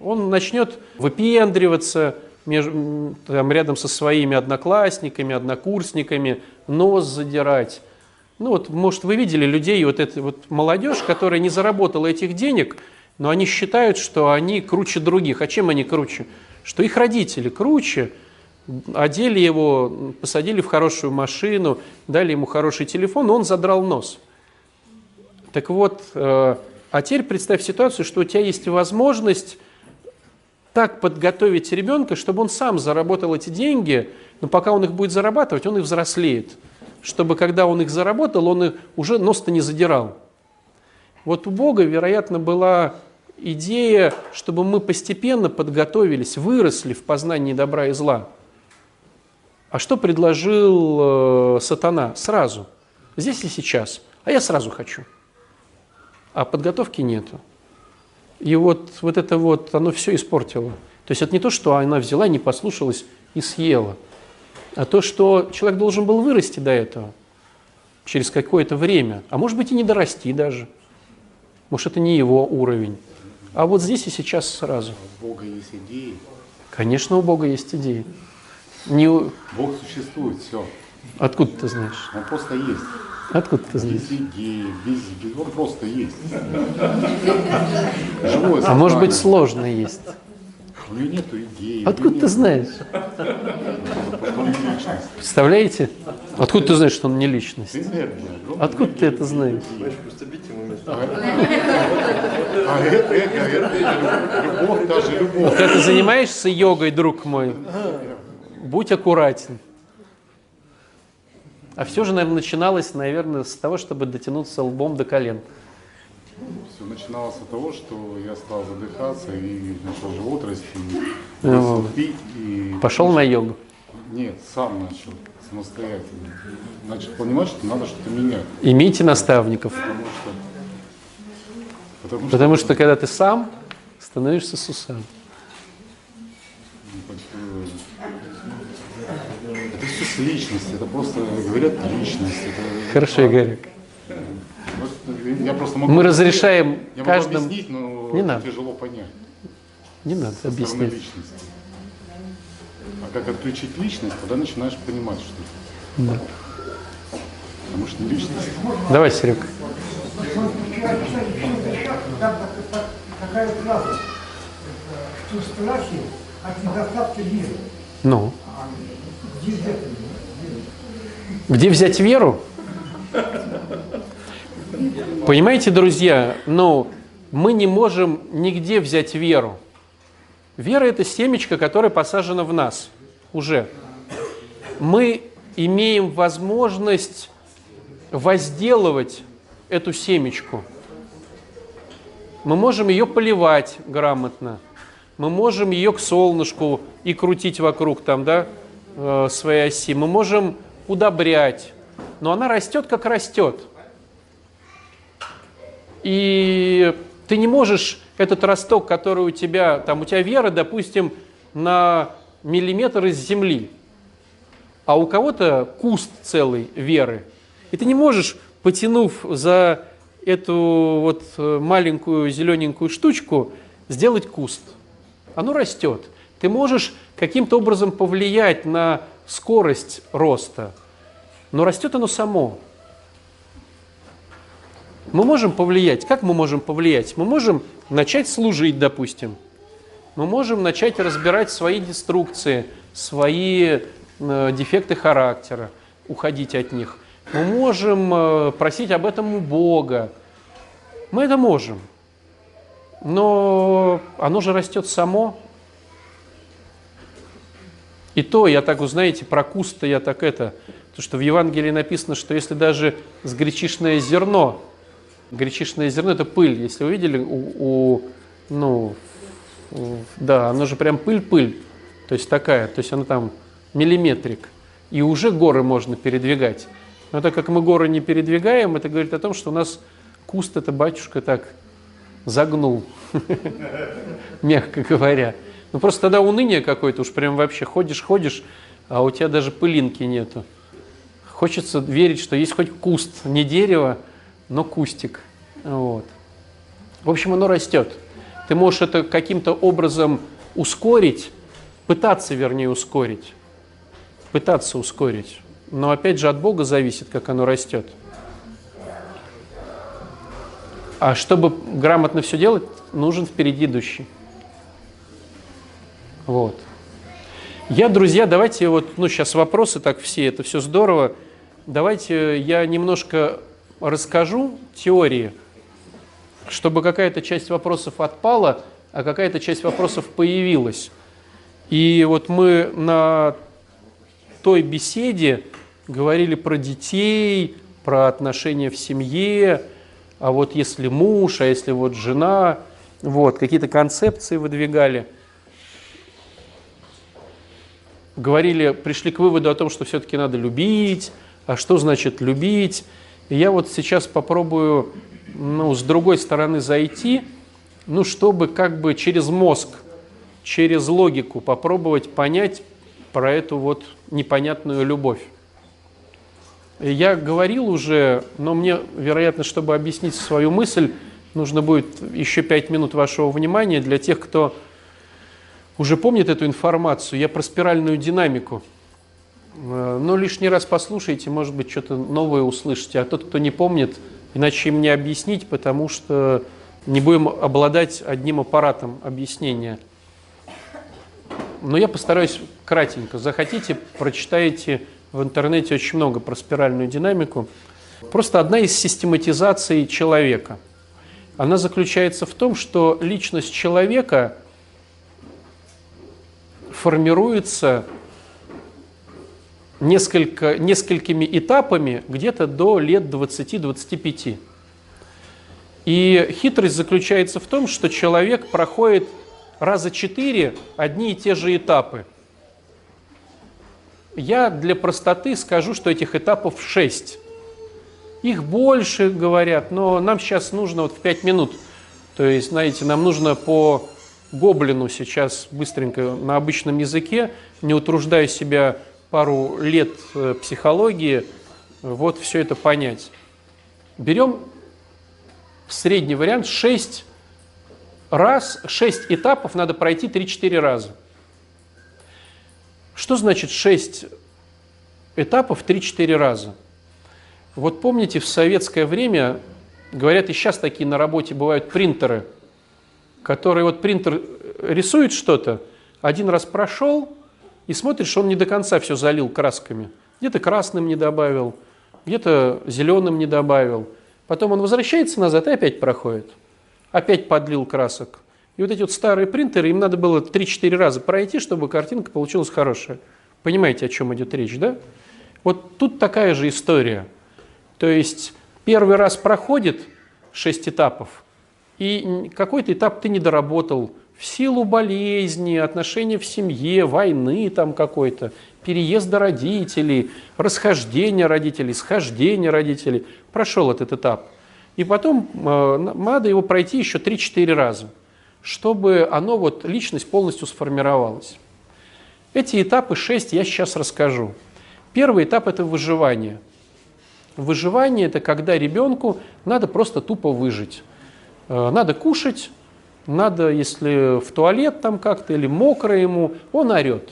он начнет выпендриваться там, рядом со своими одноклассниками, однокурсниками, нос задирать. Ну вот, может, вы видели людей, вот эту вот молодежь, которая не заработала этих денег, но они считают, что они круче других. А чем они круче? Что их родители круче, одели его, посадили в хорошую машину, дали ему хороший телефон, он задрал нос. Так вот, э, а теперь представь ситуацию, что у тебя есть возможность так подготовить ребенка, чтобы он сам заработал эти деньги, но пока он их будет зарабатывать, он и взрослеет. Чтобы когда он их заработал, он их уже нос-то не задирал. Вот у Бога, вероятно, была идея, чтобы мы постепенно подготовились, выросли в познании добра и зла. А что предложил э, сатана? Сразу. Здесь и сейчас. А я сразу хочу. А подготовки нету. И вот, вот это вот, оно все испортило. То есть это не то, что она взяла, не послушалась и съела, а то, что человек должен был вырасти до этого через какое-то время, а может быть и не дорасти даже. Может, это не его уровень. А вот здесь и сейчас сразу. У Бога есть идеи. Конечно, у Бога есть идеи. Не у- Бог существует, все. Откуда ты знаешь? Он просто есть. Откуда ты знаешь? Без идеи, без, без- он просто есть. Живое А может быть сложно есть? У него нету идеи. Откуда ты знаешь? Представляете? Откуда ты знаешь, что он не личность? Откуда ты это знаешь? А это, это, это любовь, даже любовь. Когда ты занимаешься йогой, друг мой, будь аккуратен. А все же, наверное, начиналось, наверное, с того, чтобы дотянуться лбом до колен. Все начиналось с того, что я стал задыхаться и начал живот расти, Ну, бросил пить и Пошел на йогу. нет, сам начал самостоятельно. Начал понимать, что надо что-то менять, Имейте наставников. потому что потому что, Потому что когда ты сам, становишься сусам. э, это все есть личность, это просто говорят личность. Это, Хорошо, Игорек. Я просто могу Мы разрешаем я могу каждому... объяснить, но Не надо. тяжело понять. Не надо со объяснять. личности. А как отключить личность, тогда начинаешь понимать, что Да. Потому что личность Давай, Серег. Там такая фраза, что страхи от недостатка веры. Ну, Где это? где взять веру? Понимаете, друзья, ну, мы не можем нигде взять веру. Вера – это семечко, которое посажено в нас уже. Мы имеем возможность возделывать эту семечку. Мы можем ее поливать грамотно. Мы можем ее к солнышку и крутить вокруг там, да, э, своей оси. Мы можем удобрять. Но она растет, как растет. И ты не можешь этот росток, который у тебя, там у тебя вера, допустим, на миллиметр из земли, а у кого-то куст целый веры. И ты не можешь, потянув за эту вот э, маленькую зелененькую штучку, сделать куст. Оно растет. Ты можешь каким-то образом повлиять на скорость роста, но растет оно само. Мы можем повлиять. Как мы можем повлиять? Мы можем начать служить, допустим. Мы можем начать разбирать свои деструкции, свои э, дефекты характера, уходить от них. Мы можем э, просить об этом у Бога. Мы это можем. Но оно же растет само. И то, я так, узнаете, про куст я так это, то что в Евангелии написано, что если даже с гречишное зерно, гречишное зерно это пыль, если вы видели, у, у ну, да, оно же прям пыль-пыль, то есть такая, то есть она там миллиметрик, и уже горы можно передвигать. Но так как мы горы не передвигаем, это говорит о том, что у нас куст это батюшка так загнул, мягко говоря. Ну просто тогда уныние какое-то, уж прям вообще ходишь, ходишь, а у тебя даже пылинки нету. Хочется верить, что есть хоть куст, не дерево, но кустик. Вот. В общем, оно растет. Ты можешь это каким-то образом ускорить, пытаться, вернее, ускорить. Пытаться ускорить. Но опять же от Бога зависит, как оно растет. А чтобы грамотно все делать, нужен впереди идущий. Вот. Я, друзья, давайте вот, ну, сейчас вопросы так все, это все здорово. Давайте я немножко расскажу теории, чтобы какая-то часть вопросов отпала, а какая-то часть вопросов появилась. И вот мы на той беседе говорили про детей, про отношения в семье, а вот если муж, а если вот жена, вот, какие-то концепции выдвигали. Говорили, пришли к выводу о том, что все-таки надо любить, а что значит любить. И я вот сейчас попробую ну, с другой стороны зайти, ну, чтобы как бы через мозг, через логику попробовать понять про эту вот непонятную любовь. Я говорил уже, но мне, вероятно, чтобы объяснить свою мысль, нужно будет еще пять минут вашего внимания для тех, кто уже помнит эту информацию. Я про спиральную динамику. Э, Но лишний раз послушайте, может быть, что-то новое услышите. А тот, кто не помнит, иначе им не объяснить, потому что не будем обладать одним аппаратом объяснения. Но я постараюсь кратенько. Захотите, прочитаете в интернете очень много про спиральную динамику. Просто одна из систематизаций человека. Она заключается в том, что личность человека формируется несколько, несколькими этапами где-то до лет 20-25. И хитрость заключается в том, что человек проходит раза четыре одни и те же этапы. Я для простоты скажу, что этих этапов шесть. Их больше, говорят, но нам сейчас нужно вот в пять минут. То есть, знаете, нам нужно по гоблину сейчас быстренько на обычном языке, не утруждая себя пару лет э, психологии вот все это понять. Берем средний вариант 6 раз, 6 этапов надо пройти 3-4 раза. Что значит 6 этапов 3-4 раза? Вот помните, в советское время, говорят, и сейчас такие на работе бывают принтеры, которые вот принтер рисует что-то, один раз прошел, и смотришь, он не до конца все залил красками. Где-то красным не добавил, где-то зеленым не добавил. Потом он возвращается назад и опять проходит. Опять подлил красок. И вот эти вот старые принтеры, им надо было 3-4 раза пройти, чтобы картинка получилась хорошая. Понимаете, о чем идет речь, да? Вот тут такая же история. То есть первый раз проходит 6 этапов, и какой-то этап ты не доработал в силу болезни, отношения в семье, войны там какой-то, переезда родителей, расхождения родителей, схождения родителей. Прошел этот этап. И потом э, надо его пройти еще 3-4 раза, чтобы оно, вот, личность полностью сформировалась. Эти этапы 6 я сейчас расскажу. Первый этап – это выживание. Выживание – это когда ребенку надо просто тупо выжить. Э, надо кушать, надо, если в туалет там как-то или мокро ему, он орет.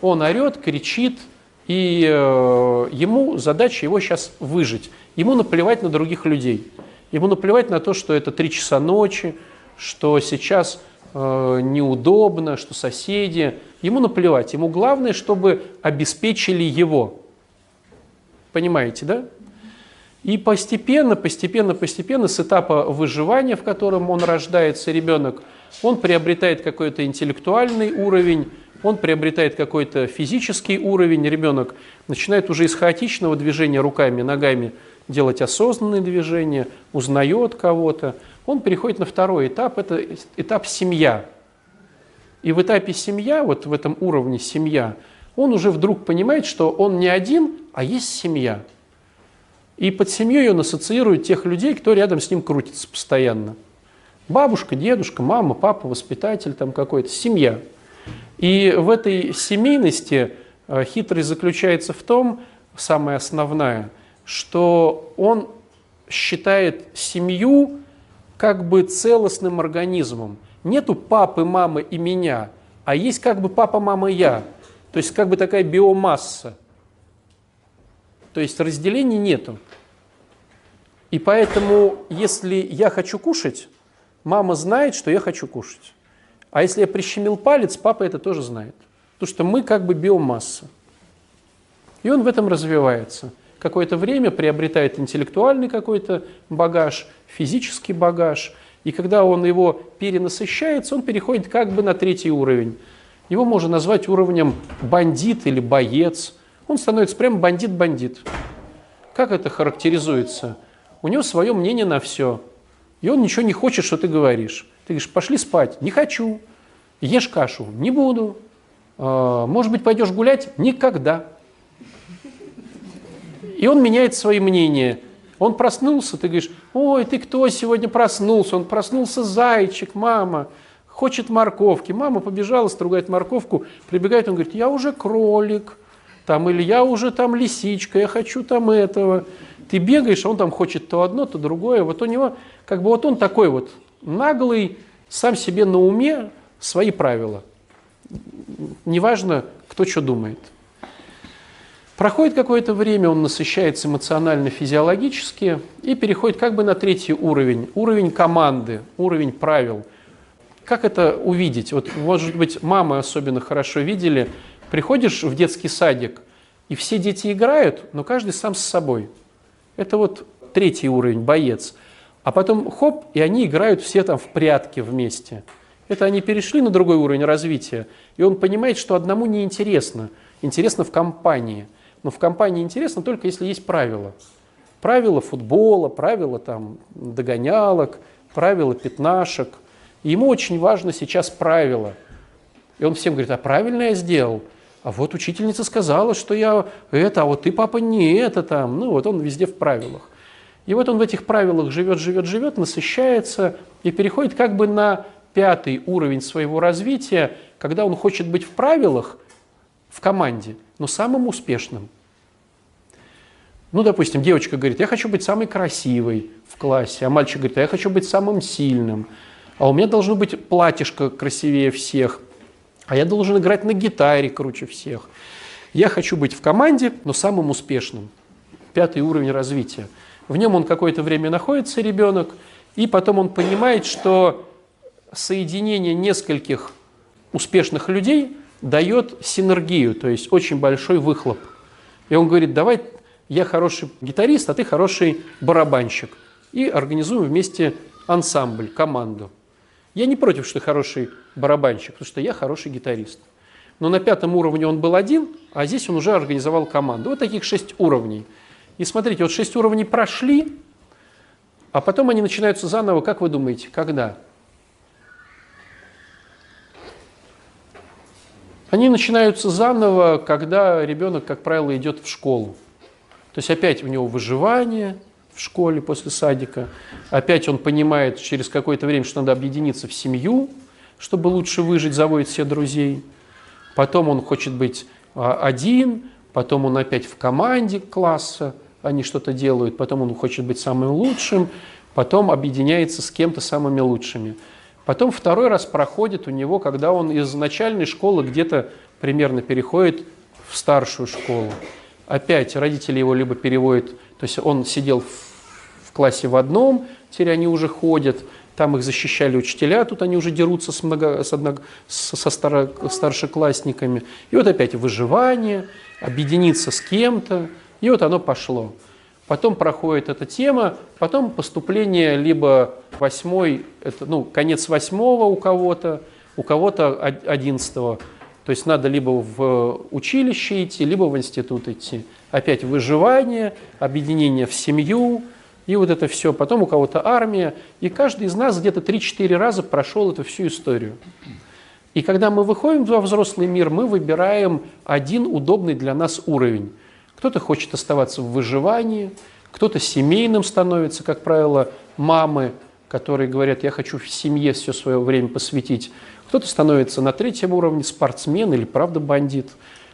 Он орет, кричит, и э, ему задача его сейчас выжить. Ему наплевать на других людей. Ему наплевать на то, что это три часа ночи, что сейчас э, неудобно, что соседи. Ему наплевать. Ему главное, чтобы обеспечили его. Понимаете, да? И постепенно, постепенно, постепенно с этапа выживания, в котором он рождается, ребенок, он приобретает какой-то интеллектуальный уровень, он приобретает какой-то физический уровень, ребенок начинает уже из хаотичного движения руками, ногами делать осознанные движения, узнает кого-то. Он переходит на второй этап, это этап семья. И в этапе семья, вот в этом уровне семья, он уже вдруг понимает, что он не один, а есть семья – и под семьей он ассоциирует тех людей, кто рядом с ним крутится постоянно. Бабушка, дедушка, мама, папа, воспитатель там какой-то, семья. И в этой семейности э, хитрость заключается в том, самая основная, что он считает семью как бы целостным организмом. Нету папы, мамы и меня, а есть как бы папа, мама, я. То есть как бы такая биомасса. То есть разделений нету. И поэтому, если я хочу кушать, мама знает, что я хочу кушать. А если я прищемил палец, папа это тоже знает. Потому что мы как бы биомасса. И он в этом развивается. Какое-то время приобретает интеллектуальный какой-то багаж, физический багаж. И когда он его перенасыщается, он переходит как бы на третий уровень. Его можно назвать уровнем бандит или боец – он становится прям бандит-бандит. Как это характеризуется? У него свое мнение на все. И он ничего не хочет, что ты говоришь. Ты говоришь, пошли спать. Не хочу. Ешь кашу. Не буду. А, может быть, пойдешь гулять? Никогда. И он меняет свои мнения. Он проснулся, ты говоришь, ой, ты кто сегодня проснулся? Он проснулся зайчик, мама, хочет морковки. Мама побежала, стругает морковку, прибегает, он говорит, я уже кролик там, или я уже там лисичка, я хочу там этого. Ты бегаешь, а он там хочет то одно, то другое. Вот у него, как бы вот он такой вот наглый, сам себе на уме свои правила. Неважно, кто что думает. Проходит какое-то время, он насыщается эмоционально-физиологически и переходит как бы на третий уровень, уровень команды, уровень правил. Как это увидеть? Вот, может быть, мамы особенно хорошо видели – Приходишь в детский садик, и все дети играют, но каждый сам с собой. Это вот третий уровень, боец. А потом хоп, и они играют все там в прятки вместе. Это они перешли на другой уровень развития, и он понимает, что одному не интересно. Интересно в компании. Но в компании интересно только если есть правила. Правила футбола, правила там догонялок, правила пятнашек. Ему очень важно сейчас правила. И он всем говорит, а правильно я сделал? а вот учительница сказала, что я это, а вот ты, папа, не это там. Ну вот он везде в правилах. И вот он в этих правилах живет, живет, живет, насыщается и переходит как бы на пятый уровень своего развития, когда он хочет быть в правилах в команде, но самым успешным. Ну, допустим, девочка говорит, я хочу быть самой красивой в классе, а мальчик говорит, я хочу быть самым сильным, а у меня должно быть платьишко красивее всех, а я должен играть на гитаре круче всех. Я хочу быть в команде, но самым успешным. Пятый уровень развития. В нем он какое-то время находится, ребенок, и потом он понимает, что соединение нескольких успешных людей дает синергию, то есть очень большой выхлоп. И он говорит, давай я хороший гитарист, а ты хороший барабанщик. И организуем вместе ансамбль, команду. Я не против, что ты хороший барабанщик, потому что я хороший гитарист. Но на пятом уровне он был один, а здесь он уже организовал команду. Вот таких шесть уровней. И смотрите, вот шесть уровней прошли, а потом они начинаются заново, как вы думаете, когда? Они начинаются заново, когда ребенок, как правило, идет в школу. То есть опять у него выживание в школе после садика, опять он понимает через какое-то время, что надо объединиться в семью, чтобы лучше выжить, заводит все друзей. Потом он хочет быть а, один, потом он опять в команде класса, они что-то делают, потом он хочет быть самым лучшим, потом объединяется с кем-то самыми лучшими. Потом второй раз проходит у него, когда он из начальной школы где-то примерно переходит в старшую школу опять родители его либо переводят, то есть он сидел в, классе в одном, теперь они уже ходят, там их защищали учителя, тут они уже дерутся с много, с одно, со старо, старшеклассниками. И вот опять выживание, объединиться с кем-то, и вот оно пошло. Потом проходит эта тема, потом поступление либо восьмой, это, ну, конец восьмого у кого-то, у кого-то одиннадцатого. То есть надо либо в училище идти, либо в институт идти. Опять выживание, объединение в семью, и вот это все. Потом у кого-то армия. И каждый из нас где-то 3-4 раза прошел эту всю историю. И когда мы выходим во взрослый мир, мы выбираем один удобный для нас уровень. Кто-то хочет оставаться в выживании, кто-то семейным становится, как правило, мамы, которые говорят, я хочу в семье все свое время посвятить. Кто-то становится на третьем уровне спортсмен или правда бандит.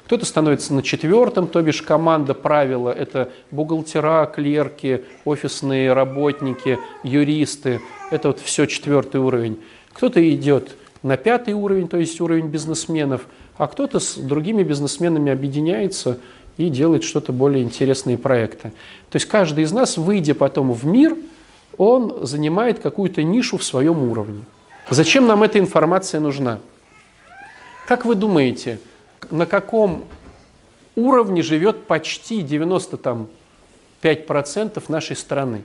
Кто-то становится на четвертом, то бишь команда правила – это бухгалтера, клерки, офисные работники, юристы. Это вот все четвертый уровень. Кто-то идет на пятый уровень, то есть уровень бизнесменов, а кто-то с другими бизнесменами объединяется и делает что-то более интересные проекты. То есть каждый из нас, выйдя потом в мир, он занимает какую-то нишу в своем уровне. Зачем нам эта информация нужна? Как вы думаете, на каком уровне живет почти 95% нашей страны?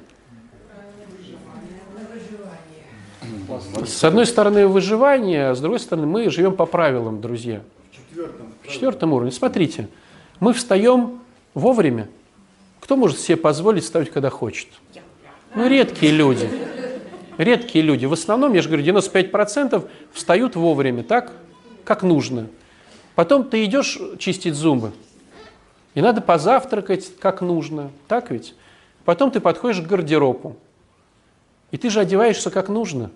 С одной стороны выживание, а с другой стороны мы живем по правилам, друзья. В четвертом уровне. Смотрите, мы встаем вовремя. Кто может себе позволить вставать, когда хочет? Ну, редкие люди редкие люди. В основном, я же говорю, 95% встают вовремя, так, как нужно. Потом ты идешь чистить зубы, и надо позавтракать, как нужно, так ведь? Потом ты подходишь к гардеробу, и ты же одеваешься как нужно.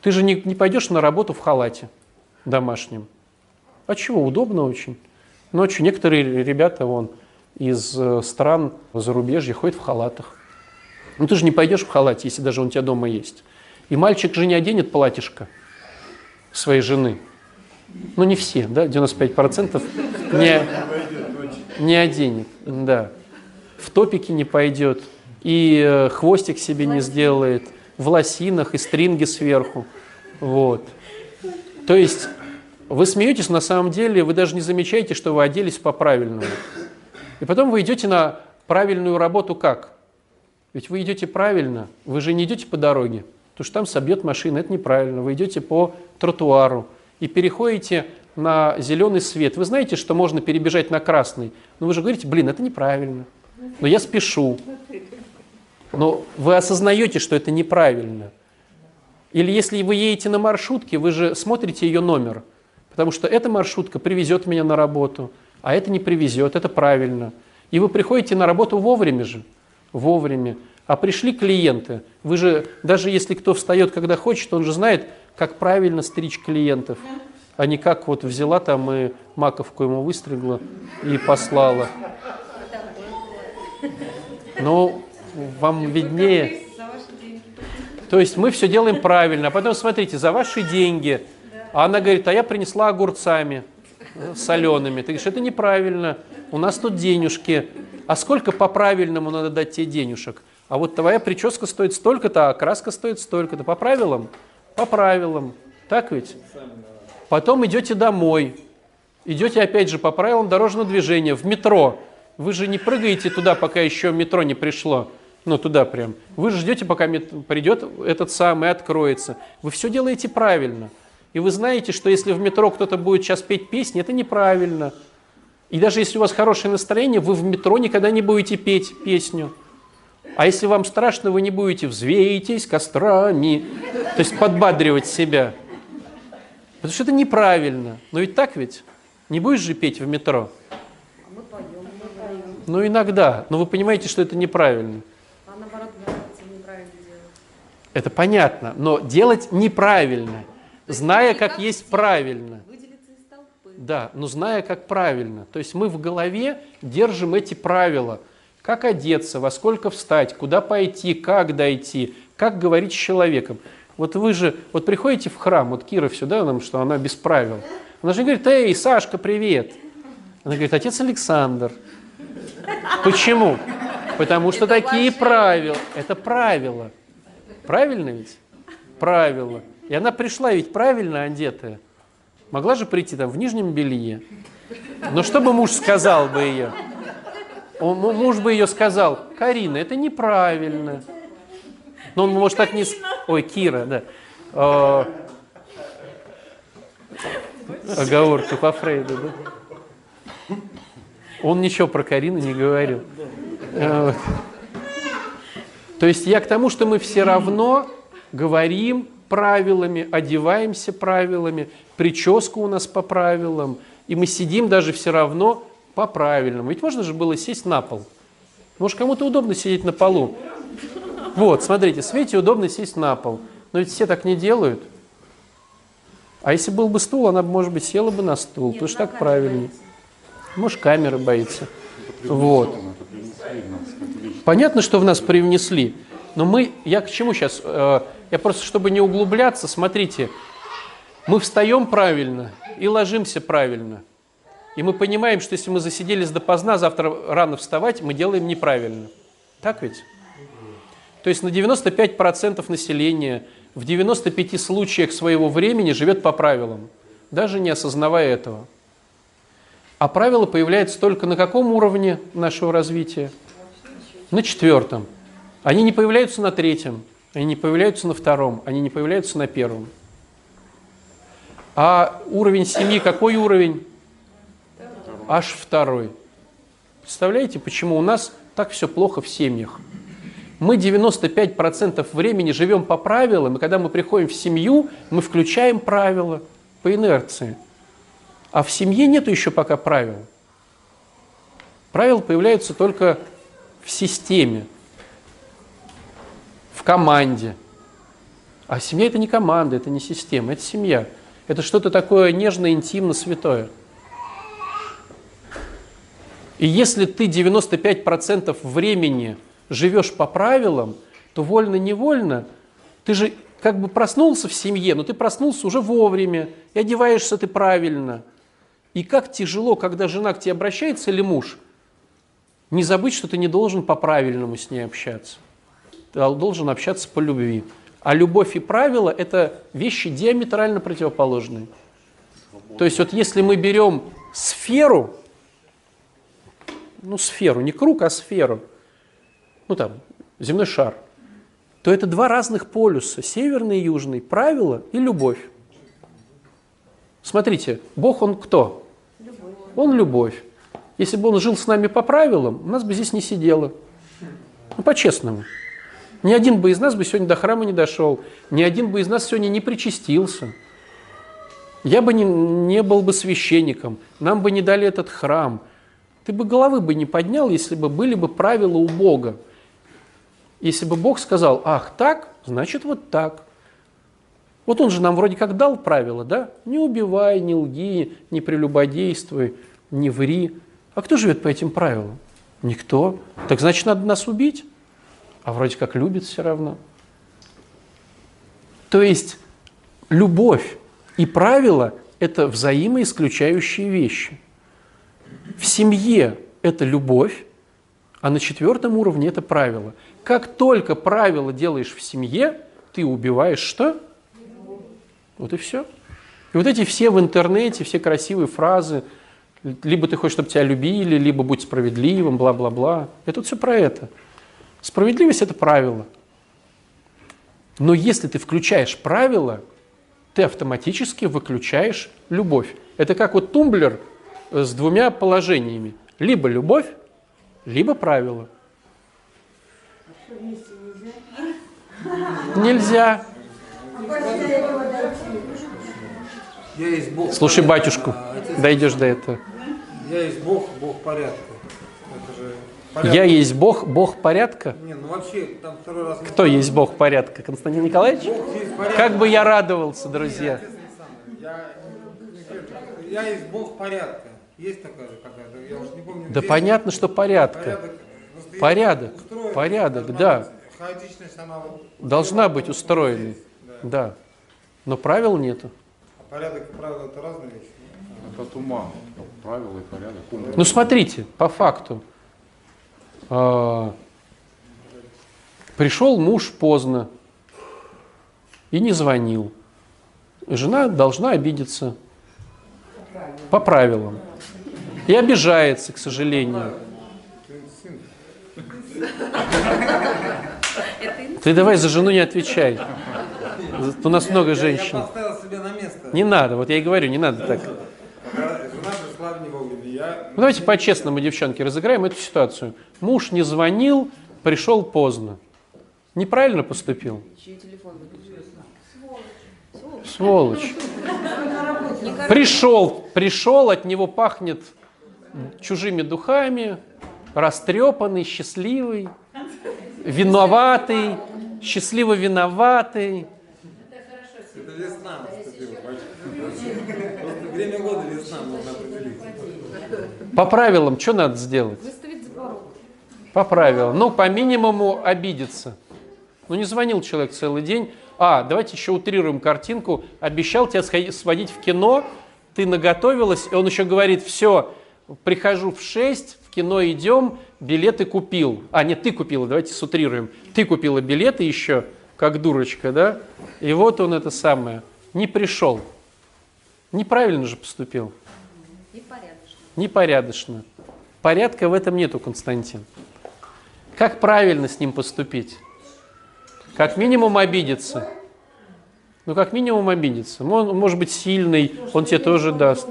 Ты же не, не пойдешь на работу в халате домашнем. А чего? Удобно очень. Ночью некоторые ребята вон из э, стран зарубежья ходят в халатах. Ну ты же не пойдешь в халате, если даже он у тебя дома есть. И мальчик же не оденет платьишко своей жены. Ну не все, да, 95% не, не оденет, да. В топике не пойдет, и э, хвостик себе не сделает, в лосинах и стринги сверху. Вот. То есть вы смеетесь, на самом деле вы даже не замечаете, что вы оделись по-правильному. И потом вы идете на правильную работу как? Ведь вы идете правильно, вы же не идете по дороге, потому что там собьет машина, это неправильно. Вы идете по тротуару и переходите на зеленый свет. Вы знаете, что можно перебежать на красный, но вы же говорите, блин, это неправильно, но я спешу. Но вы осознаете, что это неправильно. Или если вы едете на маршрутке, вы же смотрите ее номер, потому что эта маршрутка привезет меня на работу, а это не привезет, это правильно. И вы приходите на работу вовремя же вовремя. А пришли клиенты. Вы же, даже если кто встает, когда хочет, он же знает, как правильно стричь клиентов. а не как вот взяла там и маковку ему выстригла и послала. Ну, вам виднее. То есть мы все делаем правильно. А потом смотрите, за ваши деньги. А она говорит, а я принесла огурцами э, солеными. Ты говоришь, это неправильно. У нас тут денежки. А сколько по правильному надо дать тебе денежек? А вот твоя прическа стоит столько-то, а краска стоит столько-то. По правилам? По правилам. Так ведь? Потом идете домой. Идете опять же по правилам дорожного движения в метро. Вы же не прыгаете туда, пока еще метро не пришло. Ну, туда прям. Вы же ждете, пока придет этот самый, откроется. Вы все делаете правильно. И вы знаете, что если в метро кто-то будет сейчас петь песни, это неправильно. И даже если у вас хорошее настроение, вы в метро никогда не будете петь песню. А если вам страшно, вы не будете взвейтесь кострами, то есть подбадривать себя. Потому что это неправильно. Но ведь так ведь? Не будешь же петь в метро? Ну, иногда. Но вы понимаете, что это неправильно. А наоборот, неправильно делать. Это понятно. Но делать неправильно, зная, как есть правильно. Выделиться из толпы. Да, но зная, как правильно. То есть мы в голове держим эти правила. Как одеться, во сколько встать, куда пойти, как дойти, как говорить с человеком. Вот вы же, вот приходите в храм, вот Кира все, да, нам, что она без правил. Она же говорит, эй, Сашка, привет. Она говорит, отец Александр. Почему? Потому что такие правила. Это правила. Правильно ведь? Правила. И она пришла ведь правильно одетая. Могла же прийти там в нижнем белье. Но что бы муж сказал бы ее? Он, муж бы ее сказал, Карина, это неправильно. Но он может так не... Ой, Кира, да. О... Оговорка по Фрейду, да? Он ничего про Карину не говорил. Вот. То есть я к тому, что мы все равно говорим правилами, одеваемся правилами, прическа у нас по правилам, и мы сидим даже все равно по правильному. Ведь можно же было сесть на пол. Может, кому-то удобно сидеть на полу. Вот, смотрите, Свете удобно сесть на пол. Но ведь все так не делают. А если был бы стул, она, может быть, села бы на стул, Нет, потому что так правильнее. Может, камеры боится. Вот. Понятно, что в нас привнесли. Но мы, я к чему сейчас? Я просто, чтобы не углубляться, смотрите, мы встаем правильно и ложимся правильно. И мы понимаем, что если мы засиделись допоздна, завтра рано вставать, мы делаем неправильно. Так ведь? То есть на 95% населения в 95 случаях своего времени живет по правилам, даже не осознавая этого. А правила появляются только на каком уровне нашего развития? На четвертом. Они не появляются на третьем, они не появляются на втором, они не появляются на первом. А уровень семьи какой уровень? Аж второй. Представляете, почему у нас так все плохо в семьях? Мы 95% времени живем по правилам, и когда мы приходим в семью, мы включаем правила по инерции. А в семье нету еще пока правил. Правила появляются только в системе, в команде. А семья это не команда, это не система, это семья. Это что-то такое нежное, интимно, святое. И если ты 95% времени живешь по правилам, то вольно-невольно ты же как бы проснулся в семье, но ты проснулся уже вовремя, и одеваешься ты правильно. И как тяжело, когда жена к тебе обращается или муж, не забыть, что ты не должен по-правильному с ней общаться. Ты должен общаться по любви. А любовь и правила – это вещи диаметрально противоположные. То есть вот если мы берем сферу, ну сферу, не круг, а сферу – ну там, земной шар, то это два разных полюса, северный и южный, правила и любовь. Смотрите, Бог он кто? Любовь. Он любовь. Если бы он жил с нами по правилам, у нас бы здесь не сидело. Ну, по-честному. Ни один бы из нас бы сегодня до храма не дошел, ни один бы из нас сегодня не причастился. Я бы не, не был бы священником, нам бы не дали этот храм. Ты бы головы бы не поднял, если бы были бы правила у Бога. Если бы Бог сказал, ах, так, значит вот так. Вот он же нам вроде как дал правила, да? Не убивай, не лги, не прелюбодействуй, не ври. А кто живет по этим правилам? Никто. Так значит, надо нас убить? А вроде как любит все равно. То есть любовь и правила – это взаимоисключающие вещи. В семье это любовь, а на четвертом уровне это правило. Как только правила делаешь в семье, ты убиваешь что? Вот и все. И вот эти все в интернете, все красивые фразы, либо ты хочешь, чтобы тебя любили, либо будь справедливым, бла-бла-бла. Это все про это. Справедливость – это правило. Но если ты включаешь правила, ты автоматически выключаешь любовь. Это как вот тумблер с двумя положениями. Либо любовь, либо правила. Нельзя. Я есть Бог. Слушай батюшку, а дойдешь до этого. Я есть Бог, Бог порядка. Порядок. Я есть Бог, Бог порядка. Не, ну вообще, там второй раз... не Кто есть Бог порядка? Константин Николаевич? Бог есть. Как бы я радовался, друзья. Александр, Я, я есть Бог порядка. Есть такая же какая-то, я уже не помню. Да где. понятно, что порядка. Порядок, Порядок, устроен, порядок, да. Хаотичность, она вот... Должна быть здесь, да. Да. Но правил нету. А Порядок и правила это разные вещи. Это от ума. Правила и порядок. Ну смотрите, по факту. А, Пришел муж поздно и не звонил. Жена должна обидеться по правилам. И обижается, к сожалению. Ты давай за жену не отвечай. У нас много женщин. Не надо, вот я и говорю, не надо так. Жена пришла в него, говорит, я... Ну, давайте по-честному, девчонки, разыграем эту ситуацию. Муж не звонил, пришел поздно. Неправильно поступил? Сволочь. Пришел, пришел, от него пахнет чужими духами, растрепанный, счастливый, виноватый, счастливо виноватый. Это весна наступила, время года весна, можно определить. По правилам, что надо сделать? Выставить за порог. По правилам. Ну, по минимуму обидеться. Ну, не звонил человек целый день. А, давайте еще утрируем картинку. Обещал тебя сходи- сводить в кино, ты наготовилась, и он еще говорит, все, прихожу в 6, в кино идем, билеты купил. А, нет, ты купила, давайте сутрируем. Ты купила билеты еще, как дурочка, да? И вот он это самое, не пришел. Неправильно же поступил. Непорядочно. Порядка в этом нету, Константин. Как правильно с ним поступить? Как минимум обидеться. Ну, как минимум обидеться. Он, он может быть сильный, он тебе тоже даст.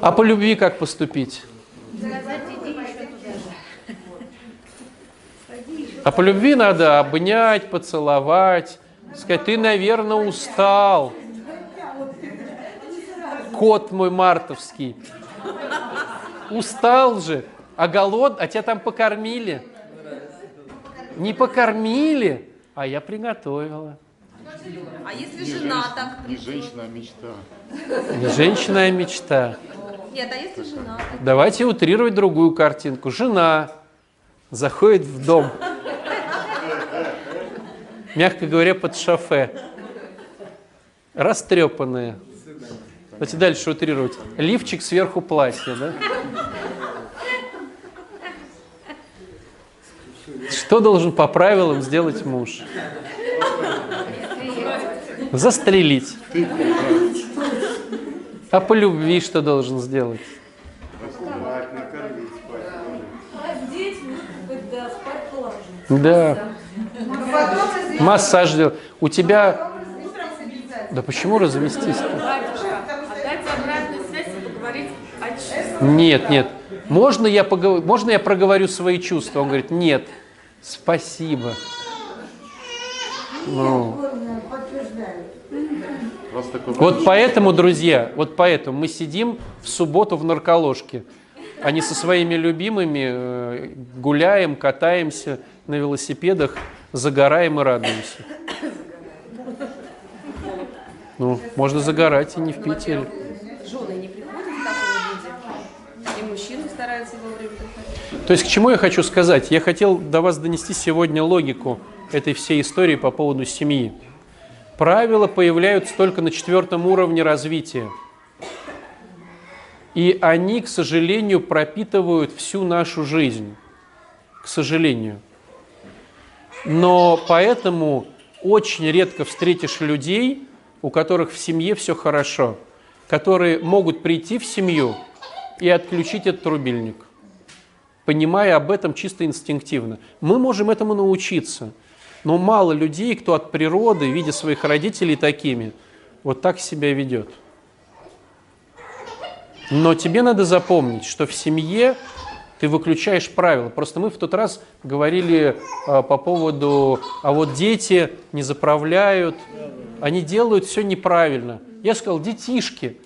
А по любви как поступить? А по любви надо обнять, поцеловать, сказать, ты, наверное, устал. Кот мой мартовский. Устал же, а голод, а тебя там покормили. Не покормили, а я приготовила. А если Не жена женщина- так? Не женщина, а мечта. Не женщина, а мечта. Нет, а если жена? Давайте утрировать другую картинку. Жена заходит в дом, мягко говоря, под шофе, растрепанная. Давайте дальше утрировать. Лифчик сверху платья, да? Что должен по правилам сделать муж? Застрелить. А по любви что должен сделать? Да. Массаж делать. У тебя... Да почему развестись-то? Батюшка, отдать обратную связь и поговорить о чувствах. Нет, нет. Можно я, поговор... Можно я проговорю свои чувства? Он говорит, нет. Спасибо. Ну, вот поэтому, друзья, вот поэтому мы сидим в субботу в нарколожке, не со своими любимыми э, гуляем, катаемся на велосипедах, загораем и радуемся. Ну, можно загорать и не в Питере. Жены не приходят в таком виде, и мужчины стараются вовремя приходить. То есть к чему я хочу сказать? Я хотел до вас донести сегодня логику этой всей истории по поводу семьи. Правила появляются только на четвертом уровне развития. И они, к сожалению, пропитывают всю нашу жизнь. К сожалению. Но поэтому очень редко встретишь людей, у которых в семье все хорошо, которые могут прийти в семью и отключить этот рубильник, понимая об этом чисто инстинктивно. Мы можем этому научиться, но мало людей, кто от природы, видя своих родителей такими, вот так себя ведет. Но тебе надо запомнить, что в семье ты выключаешь правила. Просто мы в тот раз говорили а, по поводу, а вот дети не заправляют, они делают все неправильно. Я сказал, детишки,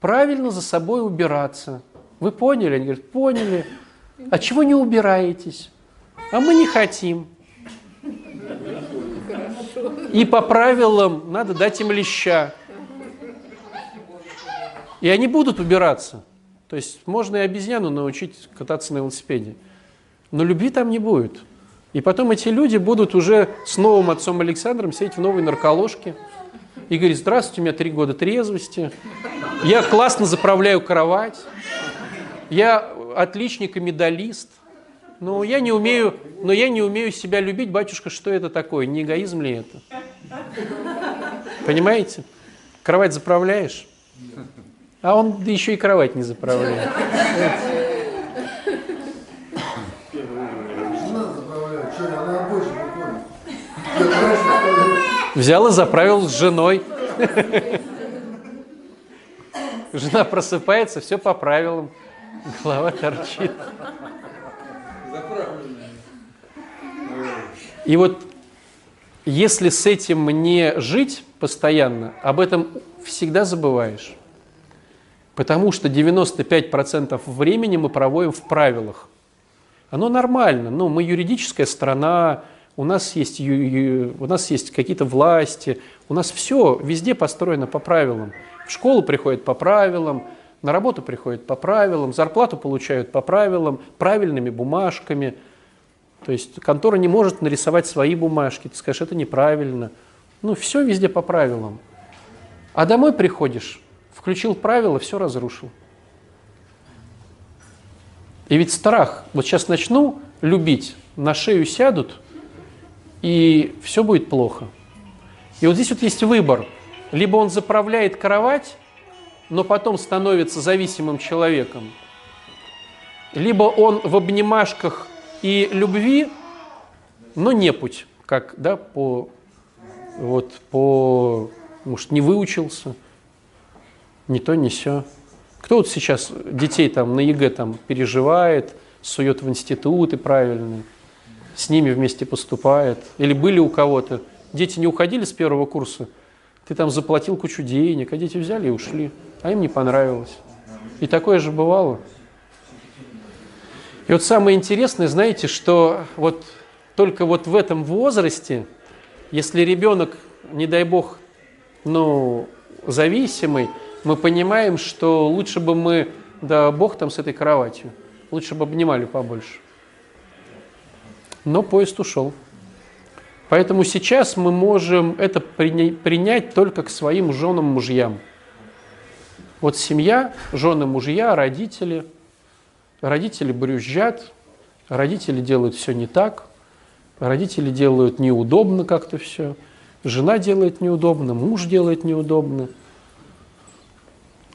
правильно за собой убираться. Вы поняли? Они говорят, поняли. А чего не убираетесь? А мы не хотим. И по правилам надо дать им леща. И они будут убираться. То есть можно и обезьяну научить кататься на велосипеде. Но любви там не будет. И потом эти люди будут уже с новым отцом Александром сидеть в новой нарколожке и говорить, здравствуйте, у меня три года трезвости, я классно заправляю кровать, я отличник и медалист, но я не умею, но я не умею себя любить, батюшка, что это такое? Не эгоизм ли это? Понимаете? Кровать заправляешь? А он да еще и кровать не заправляет. Взял и заправил с женой. Жена просыпается, все по правилам. Голова торчит. И вот если с этим не жить постоянно, об этом всегда забываешь. Потому что 95% времени мы проводим в правилах. Оно нормально. Ну, мы юридическая страна, у нас есть, у нас есть какие-то власти, у нас все везде построено по правилам. В школу приходят по правилам, на работу приходят по правилам, зарплату получают по правилам, правильными бумажками. То есть контора не может нарисовать свои бумажки, ты скажешь, это неправильно. Ну, все везде по правилам. А домой приходишь, включил правила, все разрушил. И ведь страх, вот сейчас начну любить, на шею сядут, и все будет плохо. И вот здесь вот есть выбор. Либо он заправляет кровать, но потом становится зависимым человеком, либо он в обнимашках и любви, но не путь, как да, по, вот, по, может, не выучился, не то, не все. Кто вот сейчас детей там на ЕГЭ там переживает, сует в институты правильные, с ними вместе поступает? Или были у кого-то? Дети не уходили с первого курса, ты там заплатил кучу денег, а дети взяли и ушли, а им не понравилось. И такое же бывало. И вот самое интересное, знаете, что вот только вот в этом возрасте, если ребенок, не дай бог, ну, зависимый, мы понимаем, что лучше бы мы, да бог там с этой кроватью, лучше бы обнимали побольше. Но поезд ушел. Поэтому сейчас мы можем это приня- принять только к своим женам, мужьям. Вот семья, жены, мужья, родители. Родители брюзжат, родители делают все не так, родители делают неудобно как-то все, жена делает неудобно, муж делает неудобно.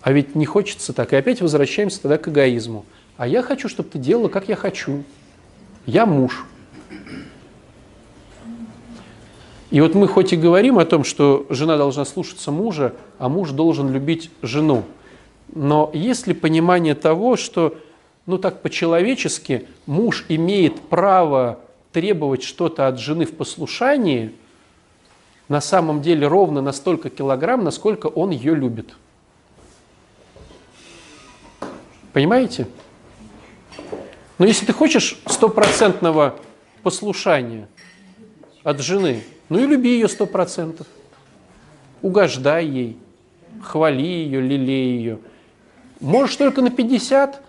А ведь не хочется так. И опять возвращаемся тогда к эгоизму. А я хочу, чтобы ты делала, как я хочу. Я муж. И вот мы хоть и говорим о том, что жена должна слушаться мужа, а муж должен любить жену. Но есть ли понимание того, что, ну так по-человечески, муж имеет право требовать что-то от жены в послушании, на самом деле ровно на столько килограмм, насколько он ее любит. Понимаете? Но если ты хочешь стопроцентного послушания от жены, ну и люби ее сто процентов. угождай ей, хвали ее, лелей ее. Можешь только на 50,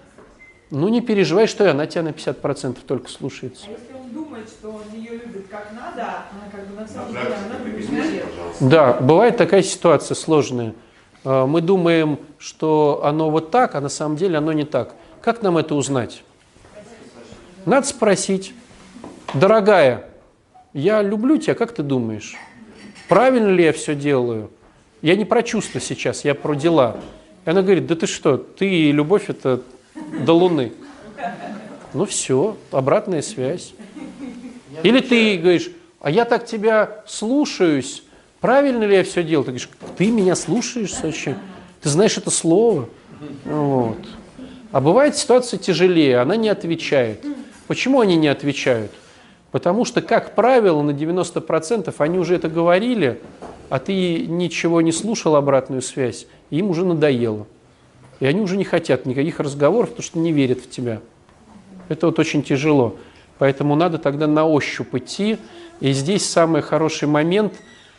ну не переживай, что и она тебя на 50% только слушается. А если он думает, что он ее любит как надо, она как бы на самом деле, она любит Да, бывает такая ситуация сложная. А, Мы думаем, что оно вот так, а на самом деле оно не так. Как нам это узнать? Надо спросить, дорогая, я люблю тебя, как ты думаешь? Правильно ли я все делаю? Я не про чувства сейчас, я про дела. И она говорит, да ты что, ты и любовь это до луны. Ну все, обратная связь. Или ты говоришь, а я так тебя слушаюсь, правильно ли я все делаю? Ты говоришь, ты меня слушаешь вообще? Ты знаешь это слово? Вот. А бывает ситуация тяжелее, она не отвечает. Почему они не отвечают? Потому что, как правило, на 90% они уже это говорили, а ты ничего не слушал обратную связь, и им уже надоело. И они уже не хотят никаких разговоров, потому что не верят в тебя. Это вот очень тяжело. Поэтому надо тогда на ощупь идти. И здесь самый хороший момент,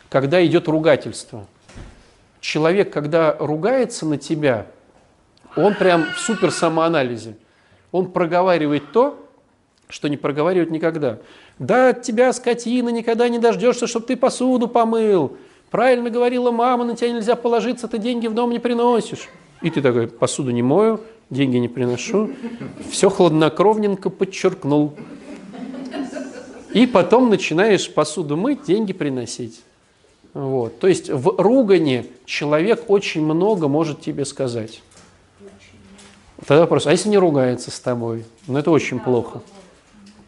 когда идет ругательство. Человек, когда ругается на тебя, он прям в супер самоанализе. Он проговаривает то, что не проговаривает никогда. Да от тебя, скотина, никогда не дождешься, чтобы ты посуду помыл. Правильно говорила мама, на тебя нельзя положиться, ты деньги в дом не приносишь. И ты такой, посуду не мою, деньги не приношу. Все хладнокровненько подчеркнул. И потом начинаешь посуду мыть, деньги приносить. Вот. То есть в ругане человек очень много может тебе сказать. Тогда вопрос, а если не ругается с тобой? Ну это очень плохо.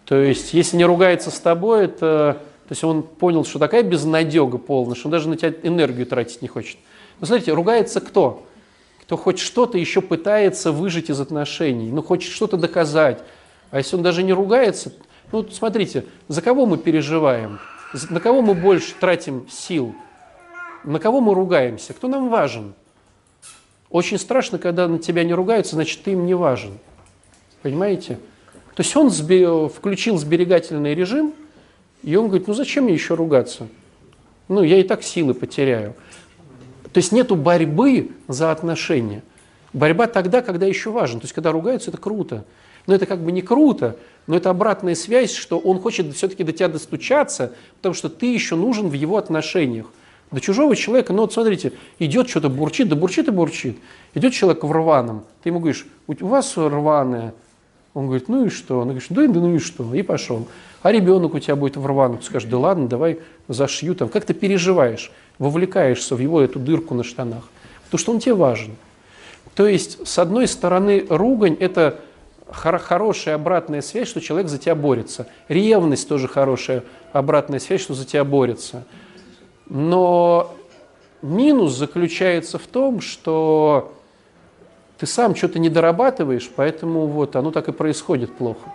То есть, если не ругается с тобой, это, то есть он понял, что такая безнадега полная, что он даже на тебя энергию тратить не хочет. Но смотрите, ругается кто? Кто хоть что-то еще пытается выжить из отношений, ну хочет что-то доказать. А если он даже не ругается, ну смотрите, за кого мы переживаем? На кого мы больше тратим сил? На кого мы ругаемся? Кто нам важен? Очень страшно, когда на тебя не ругаются, значит, ты им не важен. Понимаете? То есть он включил сберегательный режим, и он говорит, ну зачем мне еще ругаться? Ну, я и так силы потеряю. То есть нету борьбы за отношения. Борьба тогда, когда еще важен. То есть когда ругаются, это круто. Но это как бы не круто, но это обратная связь, что он хочет все-таки до тебя достучаться, потому что ты еще нужен в его отношениях. До чужого человека, ну вот смотрите, идет что-то бурчит, да бурчит и бурчит. Идет человек в рваном, ты ему говоришь, у вас рваное. Он говорит, ну и что? Он говорит, да, да ну и что? И пошел. А ребенок у тебя будет в рваном, ты скажешь, да ладно, давай зашью там. Как ты переживаешь, вовлекаешься в его эту дырку на штанах, потому что он тебе важен. То есть, с одной стороны, ругань – это хор- хорошая обратная связь, что человек за тебя борется. Ревность тоже хорошая обратная связь, что за тебя борется. Но минус заключается в том, что ты сам что-то не дорабатываешь, поэтому вот оно так и происходит плохо.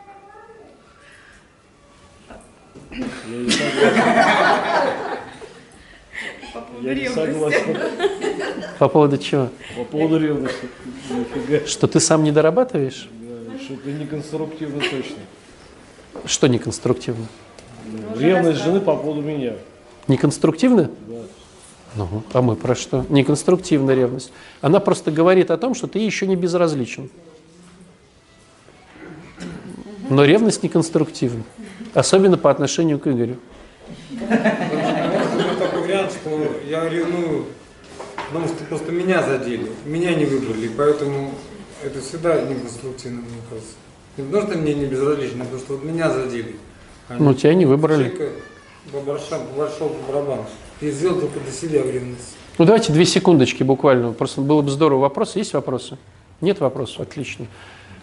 Я не согласен. Я не согласен. По поводу чего? По поводу ревности. Нифига. Что ты сам не дорабатываешь? Да, Что-то неконструктивно точно. Что неконструктивно? Ну, Ревность жены по поводу меня. Неконструктивно? Да. Ну, а мы про что? Неконструктивная ревность. Она просто говорит о том, что ты еще не безразличен. Но ревность неконструктивна. Особенно по отношению к Игорю. Может такой вариант, что я ревную, потому что просто меня задели, меня не выбрали, поэтому это всегда неконструктивно, мне кажется. Не потому что мне не безразлично, а потому что вот меня задели. А Ну, тебя не выбрали. Человека по барша- по большому барабану. И сделал только до себя в ревность. Ну, давайте две секундочки буквально. Просто было бы здорово. Вопросы? Есть вопросы? Нет вопросов? Отлично.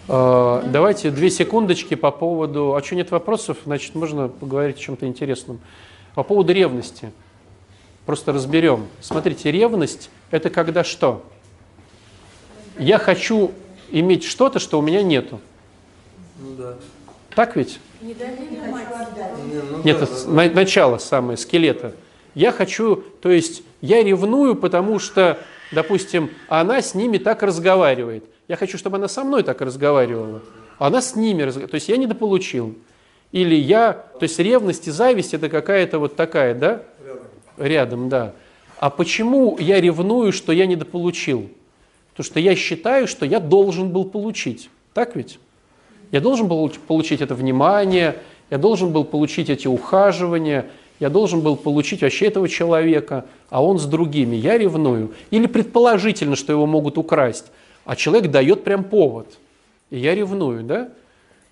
Э, Давайте две секундочки по поводу... А что, нет вопросов? Значит, можно поговорить о чем-то интересном. По поводу ревности. Просто разберем. Смотрите, ревность – это когда что? Я хочу иметь что-то, что у меня нету. Ну да. Так ведь? Не, ну Нет, да, это да, на- начало самое, скелета. Я хочу, то есть я ревную, потому что, допустим, она с ними так разговаривает. Я хочу, чтобы она со мной так разговаривала. Она с ними разговаривает. То есть я недополучил. Или я, то есть ревность и зависть это какая-то вот такая, да? Рядом, да. А почему я ревную, что я недополучил? Потому что я считаю, что я должен был получить. Так ведь? Я должен был получить это внимание, я должен был получить эти ухаживания, я должен был получить вообще этого человека, а он с другими. Я ревную. Или предположительно, что его могут украсть, а человек дает прям повод. И я ревную, да?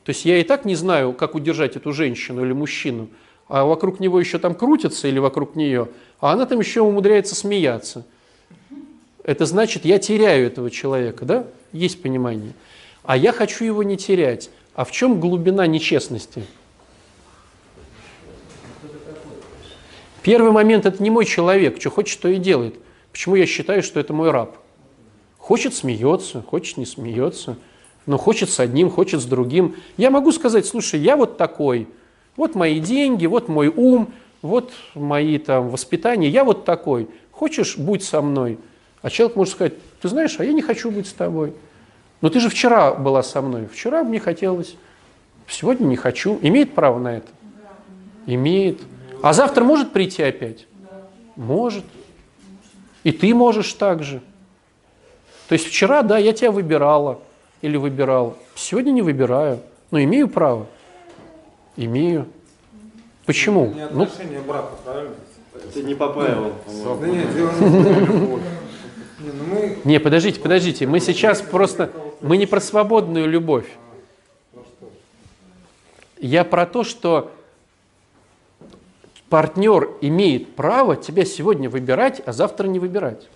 То есть я и так не знаю, как удержать эту женщину или мужчину, а вокруг него еще там крутится или вокруг нее, а она там еще умудряется смеяться. Это значит, я теряю этого человека, да? Есть понимание. А я хочу его не терять. А в чем глубина нечестности? Первый момент – это не мой человек, что хочет, то и делает. Почему я считаю, что это мой раб? Хочет – смеется, хочет – не смеется, но хочет с одним, хочет с другим. Я могу сказать, слушай, я вот такой, вот мои деньги, вот мой ум, вот мои там воспитания, я вот такой. Хочешь – будь со мной. А человек может сказать, ты знаешь, а я не хочу быть с тобой. Но ты же вчера была со мной, вчера мне хотелось, сегодня не хочу. Имеет право на это? Имеет. А завтра может прийти опять? Может. И ты можешь так же. То есть вчера, да, я тебя выбирала или выбирал. Сегодня не выбираю, но имею право. Имею. Почему? Не Ну, отношения брака, правильно? Это не по правилам. Да нет, дело не ну не, подождите, подождите. Мы сейчас просто, мы не про свободную любовь. Я про то, что партнер имеет право тебя сегодня выбирать, а завтра не выбирать.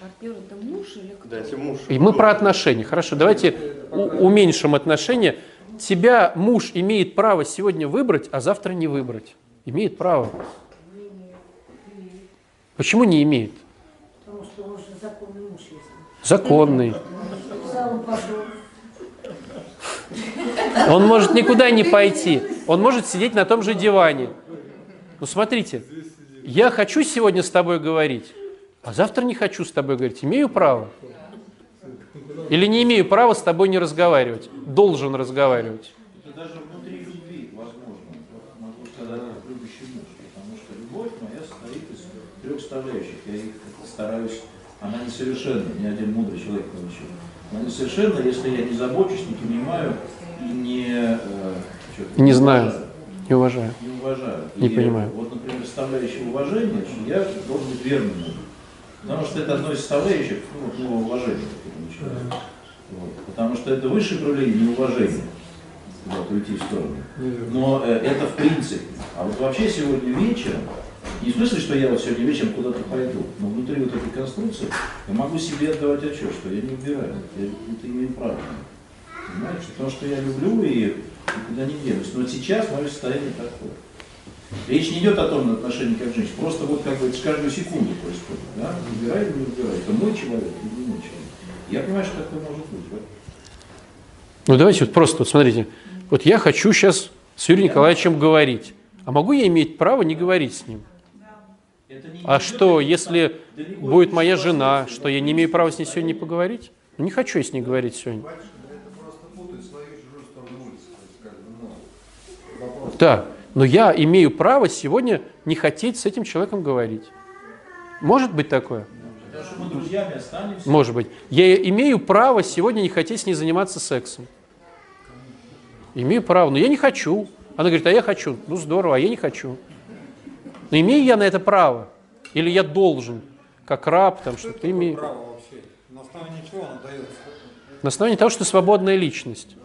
Партнер это муж или кто? Да, если муж. И мы про отношения. Хорошо, давайте у- уменьшим отношения. Тебя муж имеет право сегодня выбрать, а завтра не выбрать. Имеет право. Почему не имеет? Потому что он же законный муж есть. Законный. Он может никуда не пойти. Он может сидеть на том же диване. Ну смотрите, я хочу сегодня с тобой говорить, а завтра не хочу с тобой говорить. Имею право? Или не имею права с тобой не разговаривать? Должен разговаривать. Это даже внутри любви возможно, могу сказать, как любящий муж, потому что любовь моя состоит из трех составляющих. Я их как-то стараюсь, она несовершенна, ни один мудрый человек не учил. Она несовершенна, если я не забочусь, не понимаю и не, э, Не знаю. Не уважаю. Не уважаю. Не И понимаю. Вот, например, составляющая уважения, что я должен быть верным. Потому что это одно из составляющих ну, вот, ну, уважения. Вот. Потому что это высшее проявление неуважения. Вот, уйти в сторону. Но э, это в принципе. А вот вообще сегодня вечером, не в смысле, что я вот сегодня вечером куда-то пойду, но внутри вот этой конструкции я могу себе отдавать отчет, что я не убираю. Я это имею право. Понимаете? Потому что я люблю и никуда не денусь. Но сейчас мое состояние такое. Речь не идет о том на отношении как женщин. Просто вот как бы с каждую секунду происходит. Да? Выбирай или не выбирай. Это мой человек или не мой человек. Я понимаю, что такое может быть. да. Ну давайте вот просто, вот смотрите, вот я хочу сейчас с Юрием Николаевичем говорить, а могу я иметь право не говорить с ним? А что, если будет моя жена, что я не имею права с ней сегодня не поговорить? Ну не хочу я с ней говорить сегодня. Батюшка, это просто путает свою и чужую сторону улицы. То есть, как бы, ну, вопрос. Да, но я имею право сегодня не хотеть с этим человеком говорить. Может быть такое? Потому что мы друзьями останемся. Может быть. Я имею право сегодня не хотеть с ней заниматься сексом. Имею право, но я не хочу. Она говорит, а я хочу. Ну здорово, а я не хочу. Но имею я на это право? Или я должен, как раб, там, что что это ты такое имеешь... право вообще? На основании чего оно дается? На основании того, что ты свободная личность.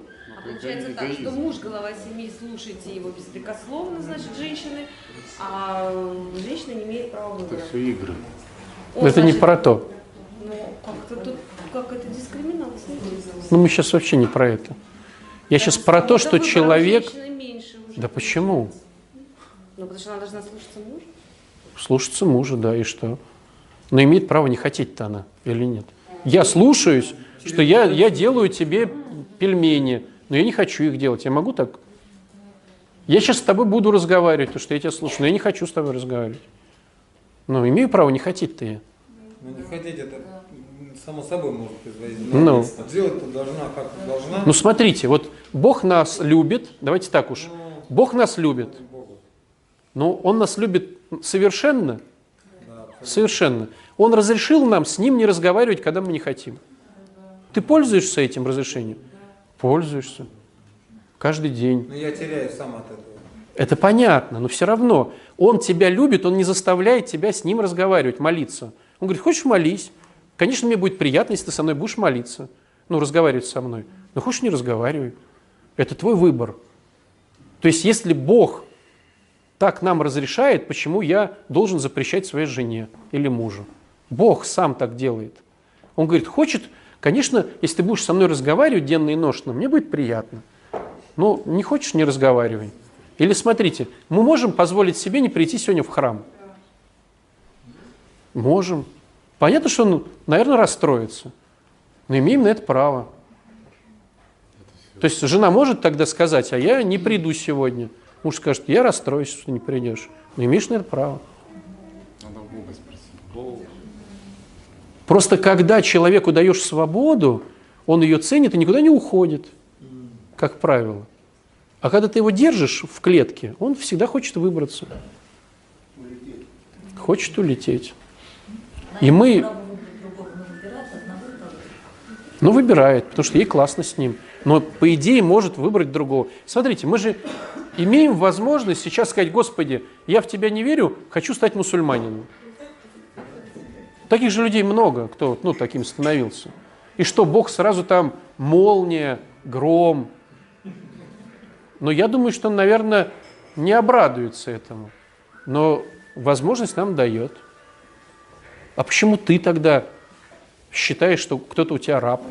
Получается так, что муж глава семьи, слушайте его беспрекословно, значит, женщины, а женщина не имеет права выбора. Это все игры. Он, это не значит, про то. Ну, как-то тут, как это дискриминация. Ну мы сейчас вообще не про это. Я сейчас про то, что человек... женщины меньше уже. Да почему? Ну, потому что она должна слушаться мужа. Слушаться мужа, да, и что? Но имеет право не хотеть-то она или нет? Я слушаюсь, что я, я делаю тебе пельмени, но я не хочу их делать. Я могу так? Я сейчас с тобой буду разговаривать, потому что я тебя слушаю, но я не хочу с тобой разговаривать. Ну, имею право не хотеть-то я. Ну не хотеть это само собой может произойти. Ну. Делать-то должна, как должна. Ну, смотрите, вот Бог нас любит, давайте так уж, Бог нас любит, Богу. но Он нас любит совершенно Совершенно. Он разрешил нам с ним не разговаривать, когда мы не хотим. Ты пользуешься этим разрешением? Пользуешься. Каждый день. Но я теряю сам от этого. Это понятно, но все равно. Он тебя любит, он не заставляет тебя с ним разговаривать, молиться. Он говорит, хочешь молись? Конечно, мне будет приятно, если ты со мной будешь молиться. Ну, разговаривать со мной. Но хочешь, не разговаривай. Это твой выбор. То есть, если Бог так нам разрешает, почему я должен запрещать своей жене или мужу? Бог сам так делает. Он говорит, хочет, конечно, если ты будешь со мной разговаривать денно и ношно, мне будет приятно. Но не хочешь, не разговаривай. Или смотрите, мы можем позволить себе не прийти сегодня в храм? Можем. Понятно, что он, наверное, расстроится. Но имеем на это право. То есть жена может тогда сказать, а я не приду сегодня. Муж скажет, я расстроюсь, что ты не придешь. Но имеешь на это право. Надо у Бога спросить. Просто когда человеку даешь свободу, он ее ценит и никуда не уходит, как правило. А когда ты его держишь в клетке, он всегда хочет выбраться. Хочет улететь. И мы... Ну, выбирает, потому что ей классно с ним. Но, по идее, может выбрать другого. Смотрите, мы же имеем возможность сейчас сказать, Господи, я в Тебя не верю, хочу стать мусульманином. Таких же людей много, кто ну, таким становился. И что, Бог сразу там молния, гром. Но я думаю, что он, наверное, не обрадуется этому. Но возможность нам дает. А почему ты тогда считаешь, что кто-то у тебя раб?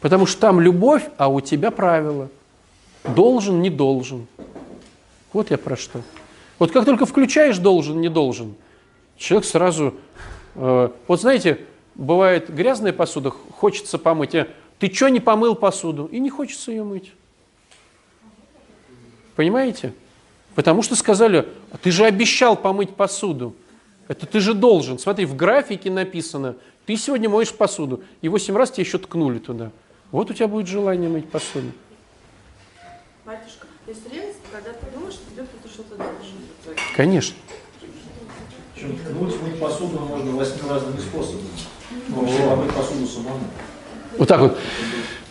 Потому что там любовь, а у тебя правила. Должен, не должен. Вот я про что. Вот как только включаешь должен, не должен, человек сразу... Э, вот знаете, бывает грязная посуда, хочется помыть. А ты что не помыл посуду? И не хочется ее мыть. Понимаете? Потому что сказали, а ты же обещал помыть посуду. Это ты же должен. Смотри, в графике написано, ты сегодня моешь посуду. И восемь раз тебе еще ткнули туда. Вот у тебя будет желание мыть посуду. Батюшка, есть реальность, когда ты думаешь, что тебе кто-то что-то должен. Конечно. Причем ткнуть, мыть посуду можно восьми разными способами. Вообще помыть посуду самому. Вот так вот.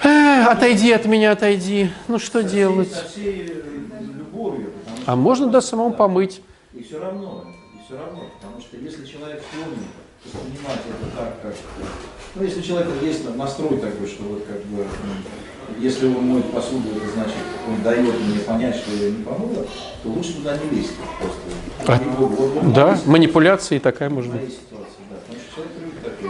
Э, отойди от меня, отойди. Ну что Со всей- делать? Со всей э, любовью. А можно, да, самому помыть. И все равно, и все равно, потому что если человек склонен воспринимать это так, как... Ну, если у человека есть настрой такой, что вот как бы, м, если он моет посуду, это значит, он дает мне понять, что я не помыла, то лучше туда не лезть просто. А, Вот- вот- вот Да, есть манипуляции такая может быть. ситуация, да. Потому что человек привык такой.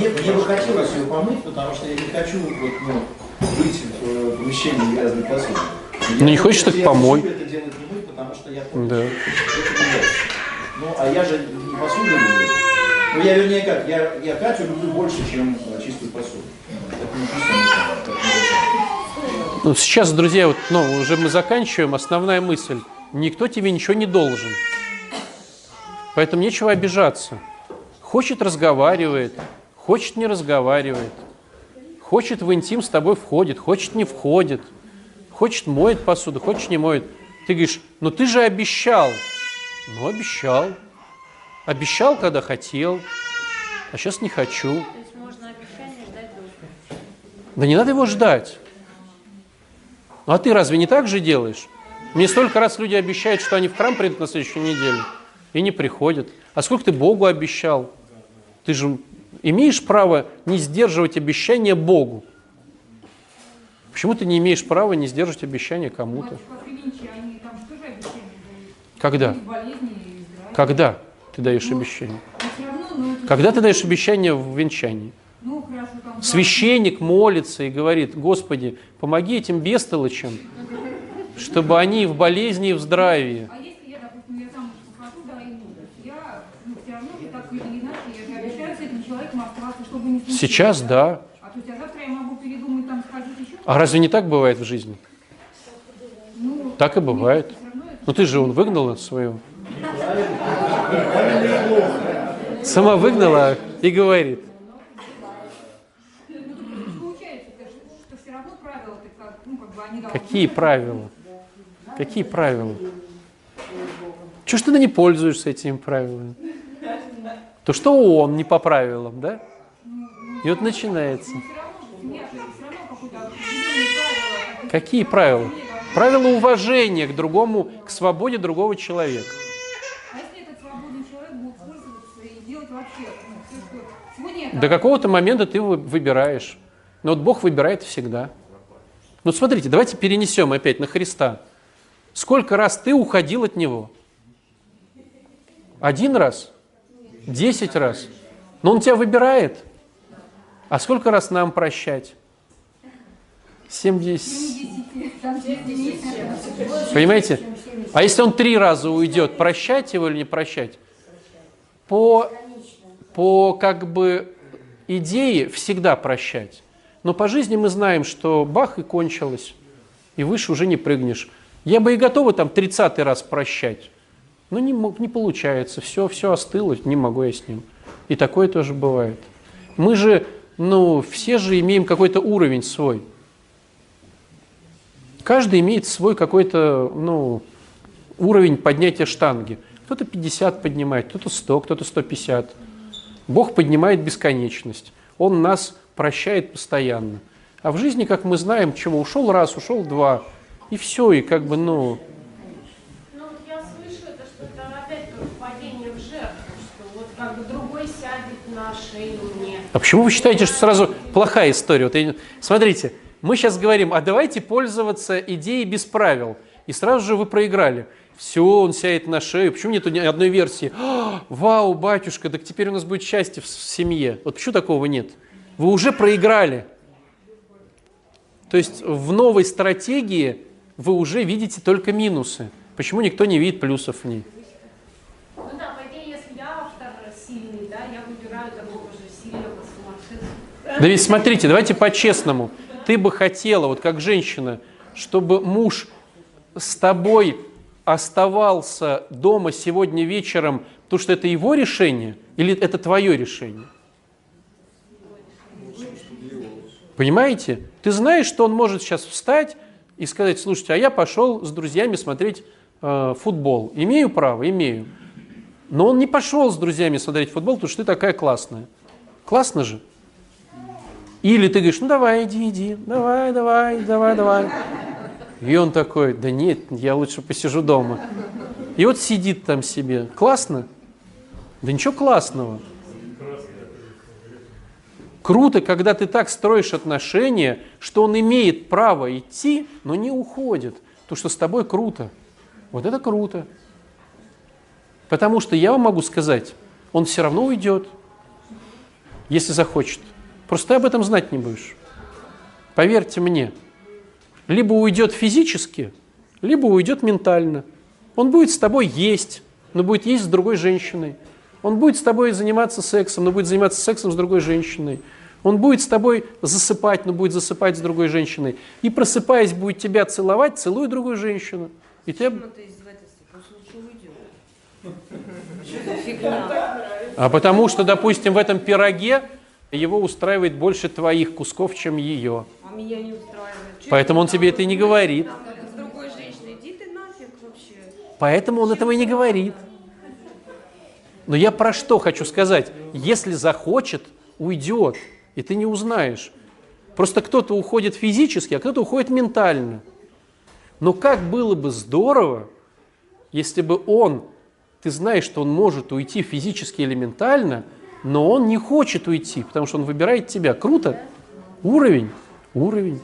Мне, мне, мне бы хотелось ее помыть, потому что я не хочу вот, ну, быть в э, помещении грязной посуды. Ну, не хочешь, так я помой. хочу это делать не мыть, потому что я помню, Да. не. Ну, а я же не посуду люблю. Ну, я вернее как, я, я Катю люблю больше, чем э, чистую посуду. Это так написано. Ну, сейчас, друзья, вот, ну, уже мы заканчиваем. Основная мысль. Никто тебе ничего не должен. Поэтому нечего обижаться. Хочет разговаривает, хочет не разговаривает. Хочет в интим с тобой входит, хочет не входит. Хочет моет посуду, хочет не моет. Ты говоришь, ну ты же обещал. Ну, обещал. Обещал, когда хотел, а сейчас не хочу. То есть можно обещание ждать долго. Да не надо его ждать. Ну а ты разве не так же делаешь? Мне столько раз люди обещают, что они в храм придут на следующую неделю, и не приходят. А сколько ты Богу обещал? Ты же имеешь право не сдерживать обещания Богу. Почему ты не имеешь права не сдерживать обещания кому-то? Когда? Когда ты даешь обещание? Ну, это- Когда ты даешь обещание в венчании? Ну. Священник молится и говорит, Господи, помоги этим бестолочам, чтобы они в болезни и в здравии. Если я, допустим, я замуж выхожу, да, и я, все равно же так или иначе, я же обещаю с этим человеком оставаться, чтобы не случилось. Сейчас да. А а? А разве не так бывает в жизни? Ну, Так и бывает. Ну ты же он выгнала свою. Сама выгнала и говорит. ну, тут получается, что, что все равно правила-то как, ну, как бы они должны... Какие правила? Какие правила? Чего ж ты не пользуешься этими правилами? То что он не по правилам, да? И вот начинается. Какие правила? Правила уважения к другому, к свободе другого человека. А ну, До какого-то момента ты вы- выбираешь. Но вот Бог выбирает всегда. Ну смотрите, давайте перенесем опять на Христа. Сколько раз ты уходил от Него? Один раз? Десять раз? Но Он тебя выбирает. А сколько раз нам прощать? 70. Понимаете? А если он три раза уйдет, прощать его или не прощать? По, по как бы идее всегда прощать. Но по жизни мы знаем, что бах и кончилось, и выше уже не прыгнешь. Я бы и готова там 30 раз прощать, но не, не получается, все, все остыло, не могу я с ним. И такое тоже бывает. Мы же, ну, все же имеем какой-то уровень свой. Каждый имеет свой какой-то, ну, уровень поднятия штанги. Кто-то 50 поднимает, кто-то 100, кто-то 150. Бог поднимает бесконечность. Он нас прощает постоянно. А в жизни, как мы знаем, чего ушел раз, ушел два, и все, и как бы, ну, Ну вот я слышу это, что это опять тоже падение в жертву, что вот как бы другой сядет на шею мне. А почему вы считаете, что сразу плохая история? Вот я- смотрите, мы сейчас говорим, а давайте пользоваться идеей без правил. И сразу же вы проиграли. Все, он сядет на шею. Почему нету ни одной версии? «А, Вау, батюшка, так теперь у нас будет счастье в семье. Вот почему такого нет? Вы уже проиграли. То есть в новой стратегии вы уже видите только минусы. Почему никто не видит плюсов в ней? Ну да, по идее, если я автор сильный, да, я выбираю такого же сильного сумасшедшего. Да ведь смотрите, давайте по-честному. Ты бы хотела, вот как женщина, чтобы муж с тобой оставался дома сегодня вечером, потому что это его решение или это твое решение? Понимаете? Ты знаешь, что он может сейчас встать и сказать, слушайте, а я пошел с друзьями смотреть э, футбол. Имею право? Имею. Но он не пошел с друзьями смотреть футбол, потому что ты такая классная. Классно же. Или ты говоришь, ну давай, иди, иди, давай, давай, давай, давай. И он такой, да нет, я лучше посижу дома. И вот сидит там себе. Классно? Да ничего классного. Круто, когда ты так строишь отношения, что он имеет право идти, но не уходит. То, что с тобой круто. Вот это круто. Потому что я вам могу сказать, он все равно уйдет, если захочет. Просто ты об этом знать не будешь. Поверьте мне. Либо уйдет физически, либо уйдет ментально. Он будет с тобой есть, но будет есть с другой женщиной. Он будет с тобой заниматься сексом, но будет заниматься сексом с другой женщиной. Он будет с тобой засыпать, но будет засыпать с другой женщиной. И просыпаясь, будет тебя целовать, целует другую женщину. И тебя... А потому что, допустим, в этом пироге его устраивает больше твоих кусков, чем ее. А меня не устраивает. Поэтому он тебе это и не говорит. Поэтому он этого и не говорит. Но я про что хочу сказать? Если захочет, уйдет, и ты не узнаешь. Просто кто-то уходит физически, а кто-то уходит ментально. Но как было бы здорово, если бы он, ты знаешь, что он может уйти физически или ментально, но он не хочет уйти, потому что он выбирает тебя. Круто? Уровень? Уровень.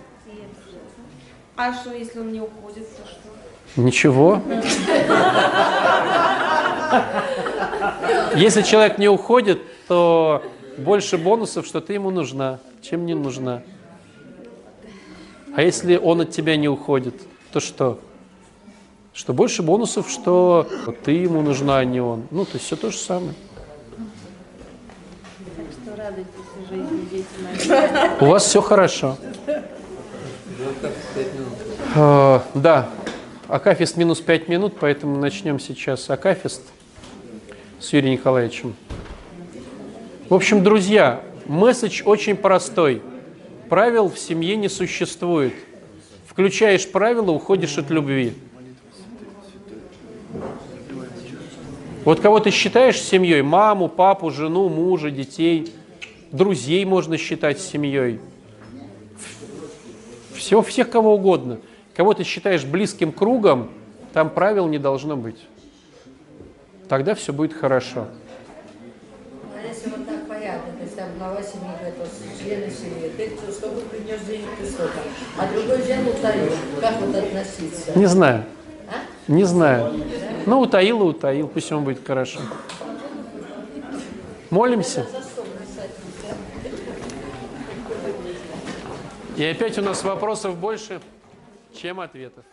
А что, если он не уходит, то что? Ничего. Если человек не уходит, то больше бонусов, что ты ему нужна, чем не нужна. А если он от тебя не уходит, то что? Что больше бонусов, что ты ему нужна, а не он. Ну, то есть все то же самое. Так что радуйтесь жизни, дети мои. У вас все хорошо. А, да, Акафист минус 5 минут, поэтому начнем сейчас Акафист с Юрием Николаевичем. В общем, друзья, месседж очень простой. Правил в семье не существует. Включаешь правила, уходишь от любви. Вот кого ты считаешь семьей? Маму, папу, жену, мужа, детей, друзей можно считать семьей. Все, всех кого угодно. Кого ты считаешь близким кругом, там правил не должно быть. Тогда все будет хорошо. А если вот так понятно, то есть там глава семьи, это члены семьи, ты сколько принес денег, ты столько, а другой взял утаил, как вот относиться? Не знаю. А? Не знаю. Ну, утаил и утаил, пусть он будет хорошо. Молимся. И опять у нас вопросов больше, чем ответов.